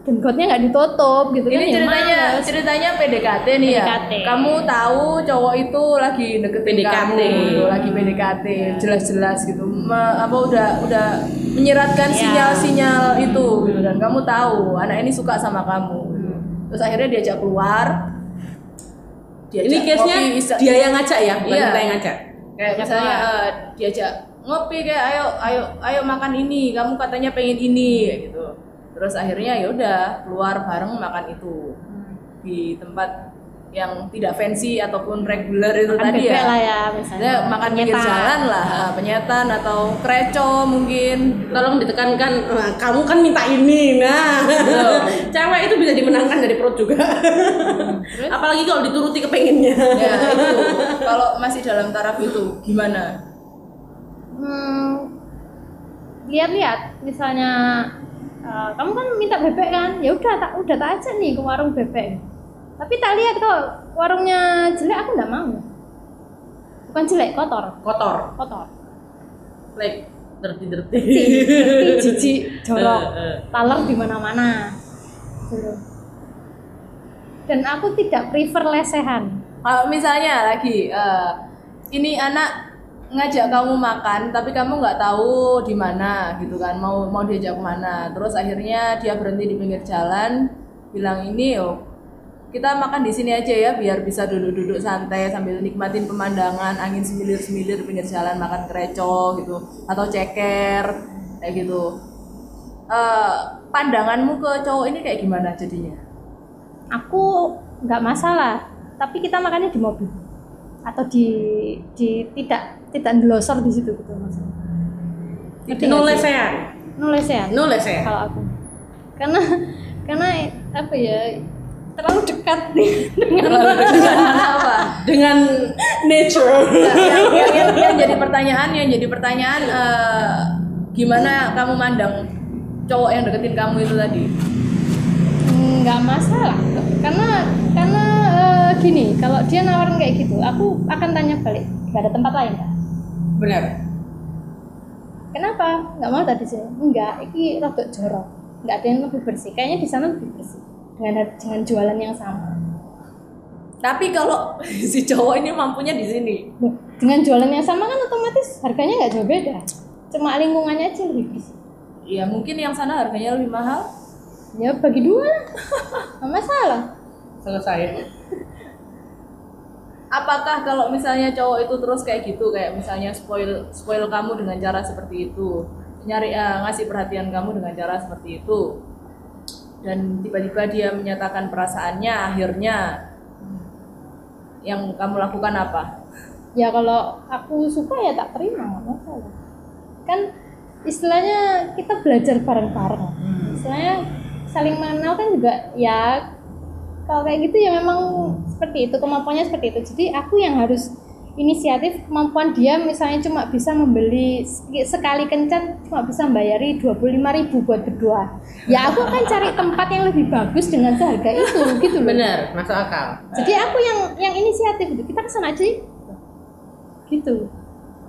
dan gotnya nggak ditutup gitu kan Ini ya ceritanya males. ceritanya PDKT nih ya. PDKT. Kamu tahu cowok itu lagi deketin PDKT. kamu, gitu, lagi PDKT, jelas-jelas gitu. Me- apa udah udah menyiratkan Ya. sinyal-sinyal itu gitu dan kamu tahu anak ini suka sama kamu. Terus akhirnya diajak keluar. Diajak ini case nya dia yang ngajak ya bukan Iya. kita yang ngajak kayak misalnya eh, diajak ngopi kayak ayo ayo ayo makan ini kamu katanya pengen ini kayak gitu terus akhirnya ya udah keluar bareng makan itu. Di tempat yang tidak fancy ataupun reguler itu Makan tadi ya. lah ya misalnya. Maksudnya makan pinggir jalan lah ah, penyetan atau kreco mungkin. Tolong ditekankan "Nah, kamu kan minta ini. Nah. Cewek itu bisa dimenangkan dari perut juga. Apalagi kalau dituruti kepengennya. Ya itu. Kalau masih dalam taraf itu gimana? Hmm, lihat-lihat. Misalnya eh, kamu kan minta bebek kan? Ya udah tak udah tak ajak nih ke warung bebek. Tapi tak lihat kok warungnya jelek aku nggak mau. Bukan jelek kotor. Kotor? Kotor. Like dirty dirty jijik jorok. Eh, eh. taler di mana-mana. Gitu. dan aku tidak prefer lesehan. Kalau misalnya lagi eh, ini anak ngajak kamu makan tapi kamu nggak tahu di mana gitu kan mau mau diajak ke mana. Terus akhirnya dia berhenti di pinggir jalan bilang ini oh kita makan di sini aja ya biar bisa duduk-duduk santai sambil nikmatin pemandangan angin semilir-semilir pinggir jalan makan kreco gitu atau ceker kayak gitu. Eh, pandanganmu ke cowok ini kayak gimana jadinya? Aku nggak masalah tapi kita makannya di mobil atau di di tidak tidak ngelosor di situ gitu nggak sih? lesehan nulis ya no lesehan kalau aku. Karena karena apa ya terlalu dekat nih dengan apa? Dengan nature. Nah, yang, yang, yang, yang jadi pertanyaan yang jadi pertanyaan eh, gimana kamu mandang cowok yang deketin kamu itu tadi? Nggak masalah. Karena karena eh, gini kalau dia nawarin kayak gitu aku akan tanya balik nggak ada tempat lain kan benar. Kenapa? Nggak mau tadi sih. Enggak ini rada jorok. Nggak ada yang lebih bersih. Kayaknya di sana lebih bersih. Dengan dengan jualan yang sama. Tapi kalau si cowok ini mampunya di sini. Loh, dengan jualan yang sama kan otomatis harganya nggak jauh beda. Cuma lingkungannya aja lebih bersih. Ya mungkin yang sana harganya lebih mahal. Ya bagi dua lah. Nggak masalah. Selesai apakah kalau misalnya cowok itu terus kayak gitu kayak misalnya spoil spoil kamu dengan cara seperti itu? Nyari eh, ngasih perhatian kamu dengan cara seperti itu. Dan tiba-tiba dia menyatakan perasaannya akhirnya yang kamu lakukan apa? Ya kalau aku suka ya tak terima nggak masalah. Kan istilahnya kita belajar bareng-bareng. Istilahnya saling mengenal kan juga ya kalau kayak gitu ya memang seperti itu kemampuannya seperti itu jadi aku yang harus inisiatif kemampuan dia misalnya cuma bisa membeli sek- sekali kencan cuma bisa membayari 25.000 ribu buat berdua ya aku akan cari tempat yang lebih bagus dengan seharga itu gitu loh benar masuk akal jadi aku yang yang inisiatif gitu kita ke sana aja gitu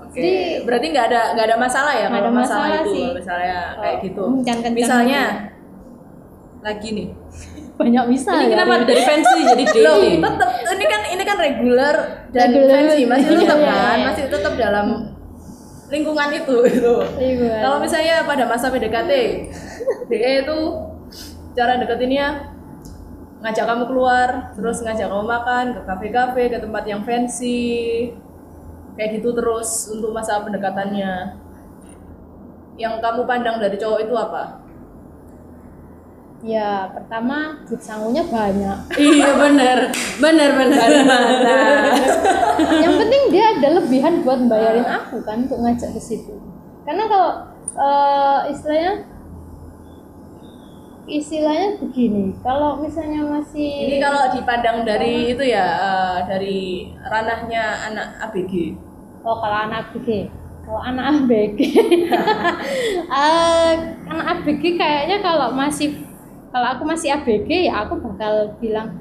Oke. Jadi berarti nggak ada nggak ada masalah ya kalau ada masalah, masalah itu sih. misalnya kayak gitu. Misalnya lagi nih. Banyak bisa Ini ya. kenapa dari fancy jadi Loh, dating? tetap ini kan ini kan reguler dan Regular. fancy masih tetap Iya, kan, iya. masih tetap dalam lingkungan itu. Iya. Kalau misalnya pada masa PDKT, DE itu cara deketinnya ngajak kamu keluar, terus ngajak kamu makan ke kafe-kafe, ke tempat yang fancy, kayak gitu terus untuk masa pendekatannya. Yang kamu pandang dari cowok itu apa? Ya, pertama duit sangunya banyak. iya bener, bener bener. yang penting dia ada lebihan buat bayarin aku kan untuk ngajak ke situ karena kalau eh, istilahnya istilahnya begini kalau misalnya masih Ini kalau dipandang dari itu ya, eh, dari ranahnya anak ABG. oh kalau anak ABG kalau anak ABG eh, anak ABG kayaknya kalau masih kalau aku masih ABG ya aku bakal bilang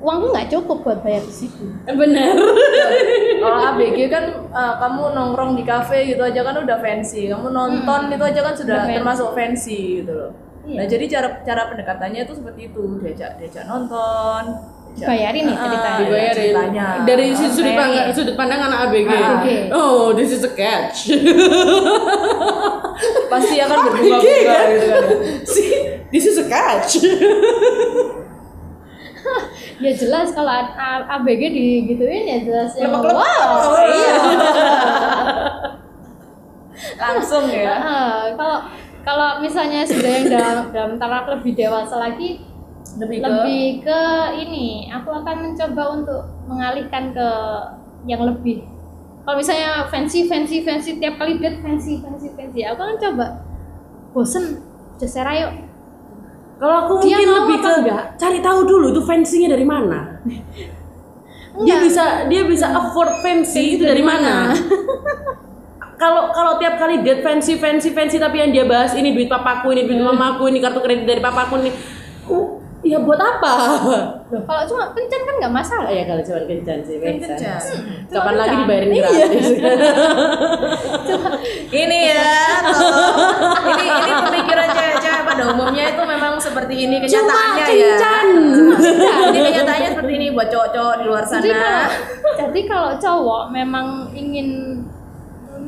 uangku nggak cukup buat bayar ke situ bener. Kalau ABG kan eh, kamu nongkrong di kafe gitu aja kan udah fancy. Kamu nonton itu aja kan sudah termasuk fancy gitu loh. Iya. Nah, jadi cara cara pendekatannya itu seperti itu, diajak diajak nonton. Diajak- Bayarin nih Ah, ceritanya. Dibayarin. ceritanya. Dari sudut sudut pandang sudut pandang anak ABG. ABG. Oh, this is a catch. pasti akan berbunga-bunga gitu kan. ya. See, this is a catch. ya jelas kalau ABG digituin ya jelas yang Lepek-lepek. wow Oh, iya Langsung ya. Ah, kalau kalau misalnya sudah yang dalam dalam taraf lebih dewasa lagi Lebih ke lebih ke ini aku akan mencoba untuk mengalihkan ke yang lebih kalau misalnya fancy fancy fancy tiap kali date fancy fancy fancy aku akan coba bosen udah share ayo Kalau aku Dia mungkin lebih ke enggak? cari tahu dulu itu fancy-nya dari mana. Dia bisa dia bisa afford fancy itu dari mana? Kalau kalau tiap kali date fancy fancy fancy tapi yang dia bahas ini duit papaku, ini duit mamaku, ini kartu kredit dari papaku ini. Uh, ya buat apa? Kalau cuma kencan kan nggak masalah ya kalau cuma kencan sih, make sense. Kencan. Kapan Cuma lagi kencan. dibayarin Iya. gratis? ini ya tolong. ini ini pemikiran cewek-cewek pada umumnya itu memang seperti ini kenyataannya ya kencan. ini kenyataannya seperti ini buat cowok-cowok di luar jadi sana kalau jadi kalau cowok memang ingin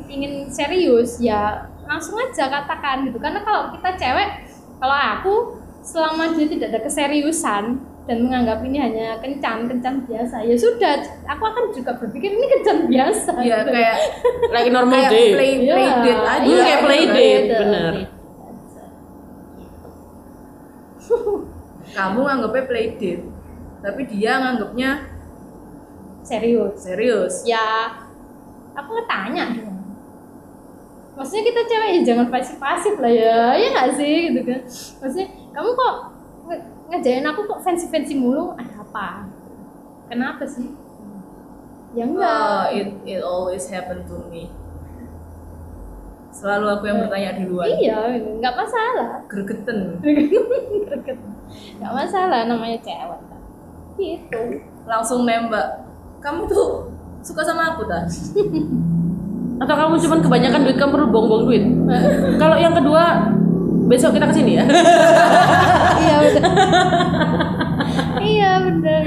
ingin serius ya langsung aja katakan gitu karena kalau kita cewek kalau aku selama dia tidak ada keseriusan dan menganggap ini hanya kencan kencan biasa ya sudah aku akan juga berpikir ini kencan biasa ya gitu. kayak Like normal kayak day. play Iya, play date aja Iya, kayak play date. bener. kamu nganggapnya play date tapi dia nganggapnya serius serius ya aku ngetanya dong maksudnya kita cewek ya jangan pasif pasif lah ya ya nggak sih gitu kan maksudnya kamu kok nge- ngejain aku kok fancy fancy mulu? Ada apa? Kenapa sih? Ya enggak. It it always happen to me. Selalu aku yang bertanya duluan. iya nggak masalah. Gregeten Greget. nggak masalah namanya cewek. Kan. gitu. Langsung nembak. Kamu tuh suka sama aku tak Atau kamu cuman kebanyakan duit kamu perlu buang-buang duit? Kalau yang kedua besok kita ke sini ya. iya betul iya benar.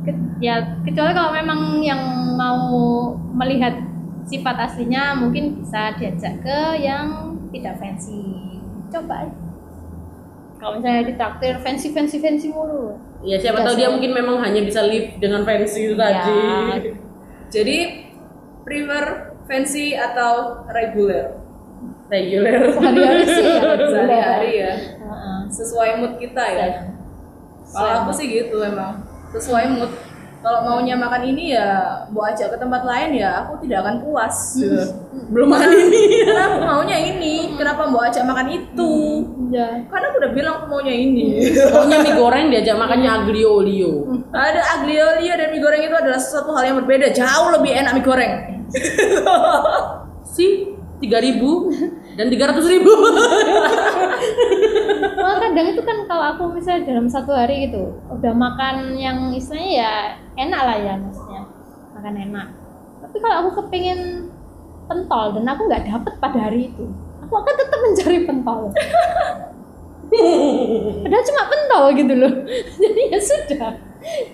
Ke- ya kecuali kalau memang yang mau melihat sifat aslinya mungkin bisa diajak ke yang tidak fancy coba kalau misalnya ditraktir fancy fancy fancy mulu Ya siapa tahu dia mungkin memang hanya bisa live dengan fancy itu Ya. tadi. jadi prefer fancy atau reguler Regular. sehari-hari sih ya. Sehari-hari ya. Sesuai mood kita ya. Kalau aku sih gitu emang sesuai mood. Kalau maunya makan ini ya mau ajak ke tempat lain ya aku tidak akan puas. Gitu. Belum makan ini. karena aku maunya ini. Kenapa mau ajak makan itu? Ya. Karena aku udah bilang aku maunya ini. Maunya mie goreng diajak makannya aglio olio. ada aglio olio dan mie goreng itu adalah sesuatu hal yang berbeda. Jauh lebih enak mie goreng. Si 3000 dan 300 ribu. Well, kadang itu kan kalau aku misalnya dalam satu hari gitu udah makan yang istilahnya ya enak lah ya maksudnya. Makan enak. Tapi kalau aku kepengen pentol dan aku nggak dapet pada hari itu aku akan tetap mencari pentol. Padahal cuma pentol gitu loh. Jadi ya sudah.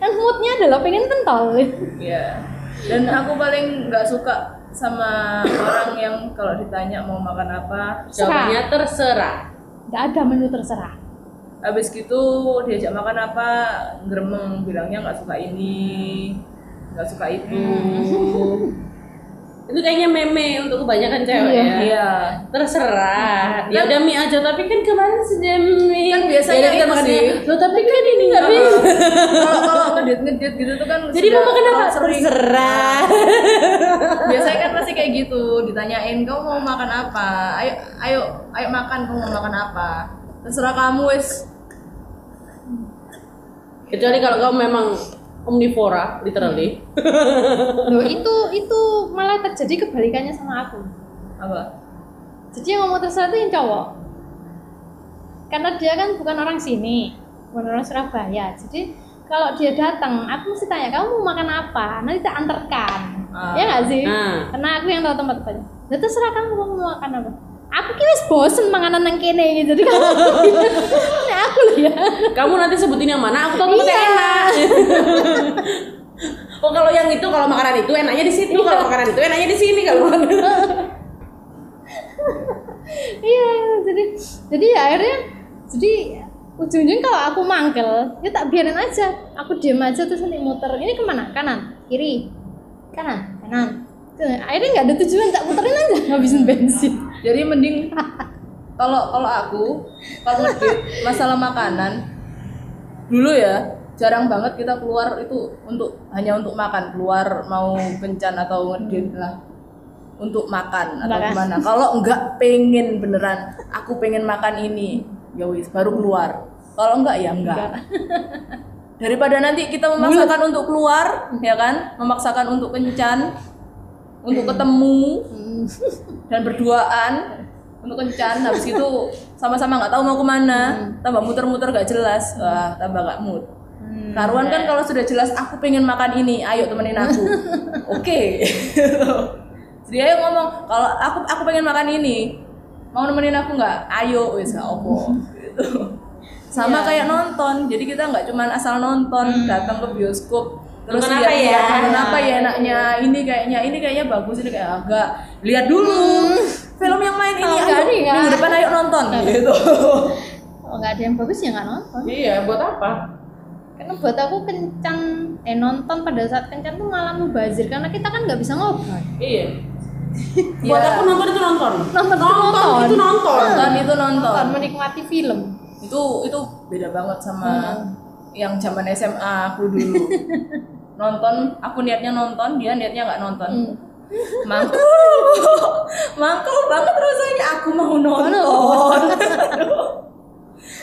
Kan moodnya adalah pengen pentol. Iya. Dan aku paling nggak suka sama orang yang kalau ditanya mau makan apa, Jawabannya terserah. nggak ada menu terserah habis gitu diajak makan apa, gremeng bilangnya nggak suka ini, nggak suka itu. Itu kayaknya meme untuk kebanyakan cewek ya. Iya. Terserah. Ya udah mie aja tapi kan kemarin sudah mie. Kan biasanya Ya sih. mie. Loh tapi kan ini nggak bisa. Kalau kalau ngedit ngedit gitu tuh kan Jadi mau makan apa? Terserah. Biasanya kan pasti kayak gitu, ditanyain kamu mau makan apa? Ayo ayo ayo makan kamu mau makan apa? Terserah kamu wes. Kecuali kalau kamu memang omnivora, literally. loh itu itu malah terjadi kebalikannya sama aku. Apa? jadi yang ngomong terserah itu yang cowok. Karena dia kan bukan orang sini bukan orang Surabaya. Jadi kalau dia datang aku mesti tanya kamu mau makan apa? Nanti tak antarkan. Ah. ya nggak sih? Ah. karena aku yang tahu tempat-tempatnya nah, terserah kamu mau makan apa aku kira bosen manganan nang kene gitu jadi kamu nah, aku loh ya. Kamu nanti sebutin yang mana, aku tahu Iya. enak. oh kalau yang itu kalau makanan itu enaknya di situ, kalau makanan itu enaknya di sini kalau makanan. iya jadi jadi ya akhirnya jadi ujung-ujung kalau aku mangkel ya tak biarin aja. Aku diam aja terus nanti muter. Ini ke mana? Kanan kiri. Kanan kanan. Akhirnya nggak ada tujuan tak puterin aja ngabisin bensin Jadi mending kalau kalau aku kalau ngedit masalah makanan dulu ya jarang banget kita keluar itu untuk hanya untuk makan keluar mau kencan atau ngedit lah. Untuk makan atau Makan. gimana. Kalau enggak pengen beneran aku pengen makan ini. Ya wis baru keluar. Kalau enggak ya enggak. Daripada nanti kita memaksakan untuk keluar ya kan? Memaksakan untuk kencan untuk ketemu dan berduaan untuk kencan habis itu sama-sama nggak tahu mau ke mana. Tambah muter-muter gak jelas. Wah tambah gak mood. Karuan kan kalau sudah jelas aku pengen makan ini ayo temenin aku. Oke. Jadi ayo ngomong kalau aku aku pengen makan ini mau nemenin aku nggak? Ayo wes gak opo gitu sama kayak nonton jadi kita nggak cuman asal nonton datang ke bioskop terus Nonton lihat apa ya? lihat nonton apa ya enaknya ini kayaknya ini kayaknya bagus ini kayak agak lihat dulu film yang main ini ayo ya. minggu depan ayo nonton gitu kalau nggak ada yang bagus ya nggak nonton iya, buat apa? karena buat aku kencan eh nonton pada saat kencan tuh malah mubazir karena kita kan nggak bisa ngobrol Iya. Buat Iya. aku nonton itu nonton. Nonton itu nonton. itu nonton. nonton itu nonton nonton menikmati film itu itu beda banget sama Hmm. yang zaman SMA aku dulu nonton aku niatnya nonton dia niatnya nggak nonton. Hmm. mangkel mangkel banget rasanya. Aku mau nonton.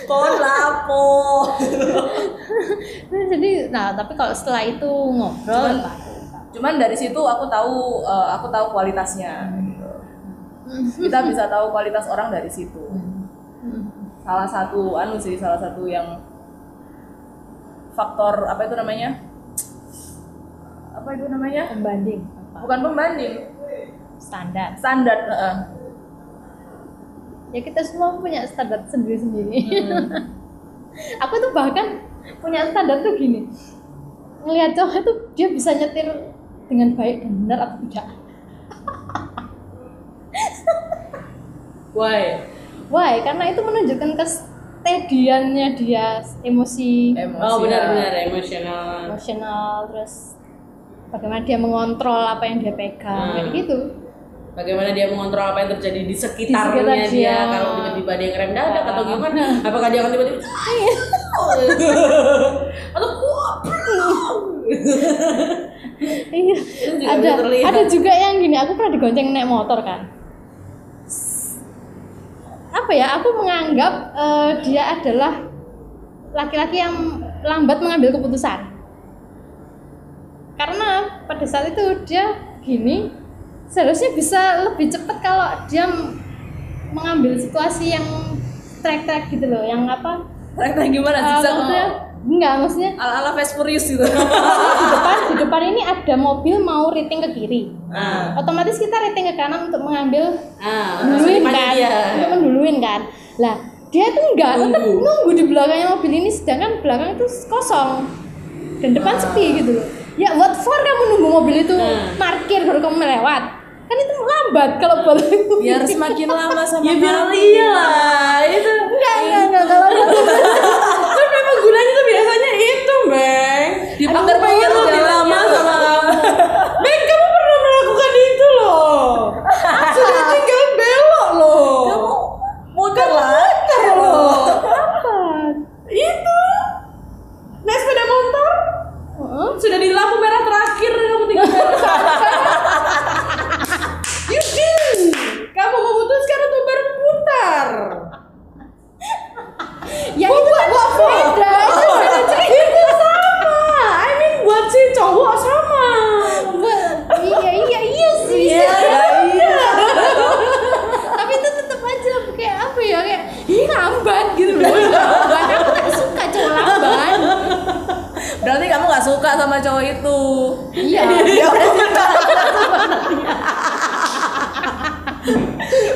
Kon lapo? Nah, jadi nah tapi kalau setelah itu ngobrol Cuman- cuman dari situ aku tahu eh, aku tahu kualitasnya gitu. kita bisa tahu kualitas orang dari situ. Salah satu anu sih salah satu yang faktor apa itu namanya apa itu namanya? Pembanding. Apa bukan pembanding. Standar. Standar heeh. ya kita semua punya standar sendiri-sendiri. Aku tuh bahkan punya standar tuh gini. Ngelihat cowok tuh dia bisa nyetir dengan baik dan benar atau tidak. Why? why? Karena itu menunjukkan kestediannya dia emosi. Emosi Oh benar-benar emosional. emosional terus bagaimana dia mengontrol apa yang dia pegang kayak Hmm. gitu. Bagaimana dia mengontrol apa yang terjadi di sekitarnya sekitar dia, dia. kalau tiba-tiba ada yang rem dadak atau gimana? Apakah dia akan tiba-tiba atau iya. Ada ada juga yang gini aku pernah digonceng naik motor kan? Apa ya aku menganggap eh, dia adalah laki-laki yang lambat mengambil keputusan karena pada saat itu dia gini seharusnya bisa lebih cepat kalau dia mengambil situasi yang track-track gitu loh yang apa? Track-track gimana eh, zigzag maksudnya enggak maksudnya ala ala Fast Furious gitu. Di depan di depan ini ada mobil mau rating ke kiri. Ah. otomatis kita rating ke kanan untuk mengambil Ah, duluin kan dia. untuk menduluin kan. Lah dia tuh enggak tetap nunggu. di belakangnya mobil ini sedangkan belakang itu kosong. Dan depan sepi gitu loh ya what for kamu nunggu mobil itu Hmm. parkir baru kamu melewat kan itu lambat kalau balik biar semakin lama sama Ya biar kamu. iya lah, itu enggak enggak enggak kalau kan memang gunanya tuh biasanya itu, Bang. Di Aku pengen jalan lebih lama gitu. sama kamu. Bang, kamu pernah melakukan itu loh. Sudah tinggal belok loh. Kamu muter muter loh. Itu. Naik sepeda motor. Di lampu merah terakhir kamu tinggal belok. You didn't. Kamu memutuskan untuk berputar. ya itu kan beda itu beda cerita itu sama. I mean buat si cowok sama. Buat- iya iya iya sih Iya, iya. tapi itu tetap aja kayak apa ya kayak ini lambat gitu loh lambat aku gak suka cowok lambat berarti kamu nggak suka sama cowok itu. Iya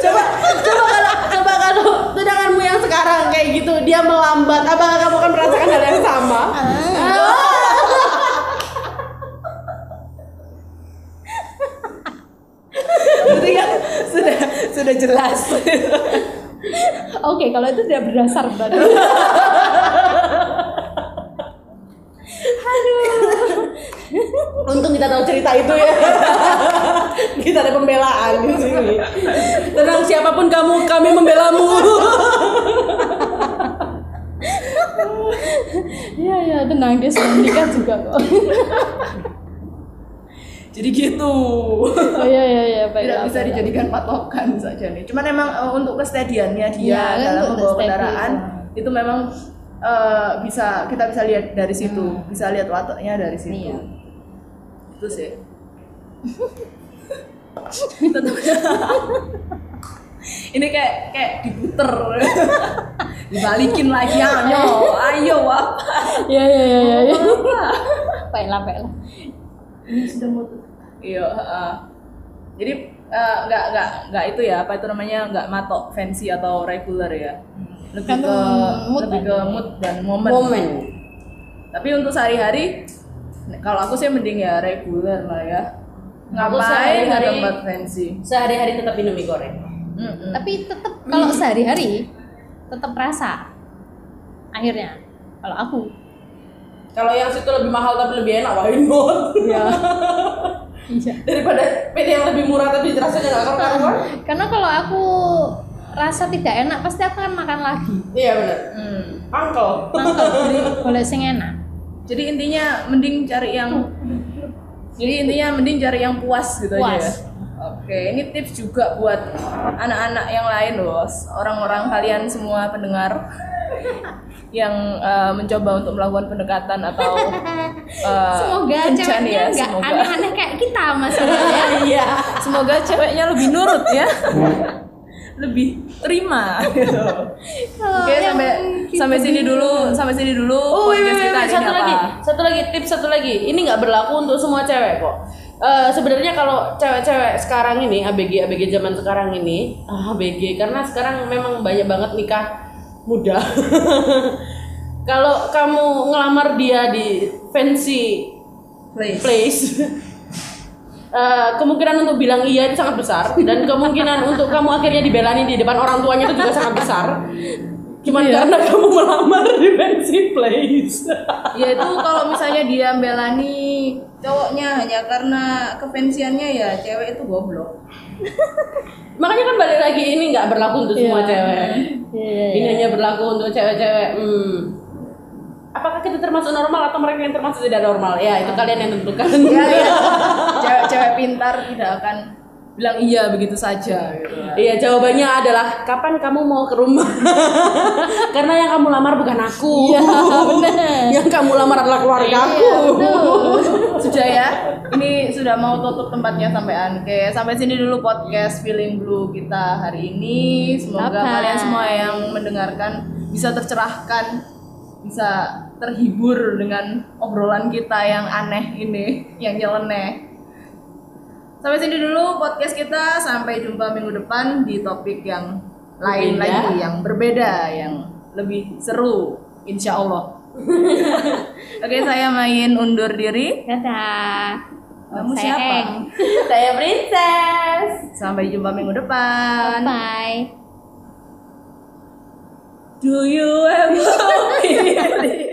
Coba coba kalau coba kalau tunanganmu yang sekarang kayak gitu dia melambat, apakah kamu akan merasakan hal yang sama? berarti kan sudah sudah jelas. Oke kalau itu tidak berdasar berarti Untung kita tahu cerita itu ya. kita ada pembelaan di sini. Tenang siapa pun kamu, kami membelamu. iya iya tenang dia sudah menikah juga kok jadi gitu oh iya iya iya baik tidak bisa dijadikan patokan saja nih cuman emang eh, untuk kestadiannya dia kan dalam membawa kendaraan itu memang eh, bisa kita bisa lihat dari situ bisa lihat wataknya dari situ Iya. Itu sih Tetep- ini kayak kayak diputer. Dibalikin lagi ayo ayo apa iya iya iya iya iya baiklah baiklah ini sudah mau tutup. iya jadi eh, nggak nggak nggak itu ya apa itu namanya nggak matok fancy atau regular ya? Lebih Kan ke mood lebih ke aja. mood dan momen. Momen. tapi untuk sehari-hari kalau aku sih mending ya regular lah ya ngapain nggak tempat fancy Sehari-hari tetap minum mie goreng. Mm-mm. tapi tetap kalau sehari-hari tetap rasa akhirnya kalau aku Kalau yang situ lebih mahal tapi lebih enak, why not? iya iya Daripada pilih yang lebih murah tapi rasanya nggak karuan. karena kalau aku rasa tidak enak pasti aku akan makan lagi Iya benar. Hmm. Angkel. jadi boleh sing enak jadi intinya mending cari yang jadi intinya mending cari yang puas gitu aja Puas. ya oke ini tips juga buat anak-anak yang lain loh orang-orang kalian semua pendengar yang eh, mencoba untuk melakukan pendekatan atau eh, semoga kencan ceweknya ya, semoga. aneh-aneh kayak kita masalahnya Iya. semoga ceweknya lebih nurut ya lebih terima gitu. Oke sampai kita sampai sini dulu sampai sini dulu Oh, podcast wait, kita wait. ini satu apa? lagi, satu lagi tips satu lagi. Ini nggak berlaku untuk semua cewek kok. Eh, sebenarnya kalau cewek-cewek sekarang ini ABG ABG zaman sekarang ini ah, ABG karena sekarang memang banyak banget nikah muda. kalau kamu ngelamar dia di fancy Please. place eh, kemungkinan untuk bilang iya itu sangat besar. Dan kemungkinan untuk kamu akhirnya dibelani di depan orang tuanya itu juga sangat besar. Cuman karena kamu melamar di fancy place. Ya itu kalau misalnya dia belani cowoknya hanya karena kefansiannya ya cewek itu goblok. Makanya kan balik lagi ini nggak berlaku untuk semua Iya. cewek. Iya, ini hanya berlaku untuk cewek-cewek hmm. Apakah kita termasuk normal atau mereka yang termasuk tidak normal ya itu kalian yang tentukan ya, ya. cewek-cewek pintar tidak akan bilang iya begitu saja gitu Iya jawabannya adalah kapan kamu mau ke rumah? Karena yang kamu lamar bukan aku. Iya, benar. yang kamu lamar adalah keluarga aku. Iya, betul. sudah ya ini sudah mau tutup tempatnya sampai Oke sampai sini dulu podcast feeling blue kita hari ini semoga Bye-bye. kalian semua yang mendengarkan bisa tercerahkan bisa terhibur dengan obrolan kita yang aneh ini, yang nyeleneh. Sampai sini dulu podcast kita. Sampai jumpa minggu depan di topik yang lain Berbeda. lagi, yang berbeda, yang lebih seru, insya Allah. Oke, saya main undur diri. Dadah. Kamu Saya siapa? Eng. Saya princess. Sampai jumpa minggu depan. Bye. Do you have a feeling?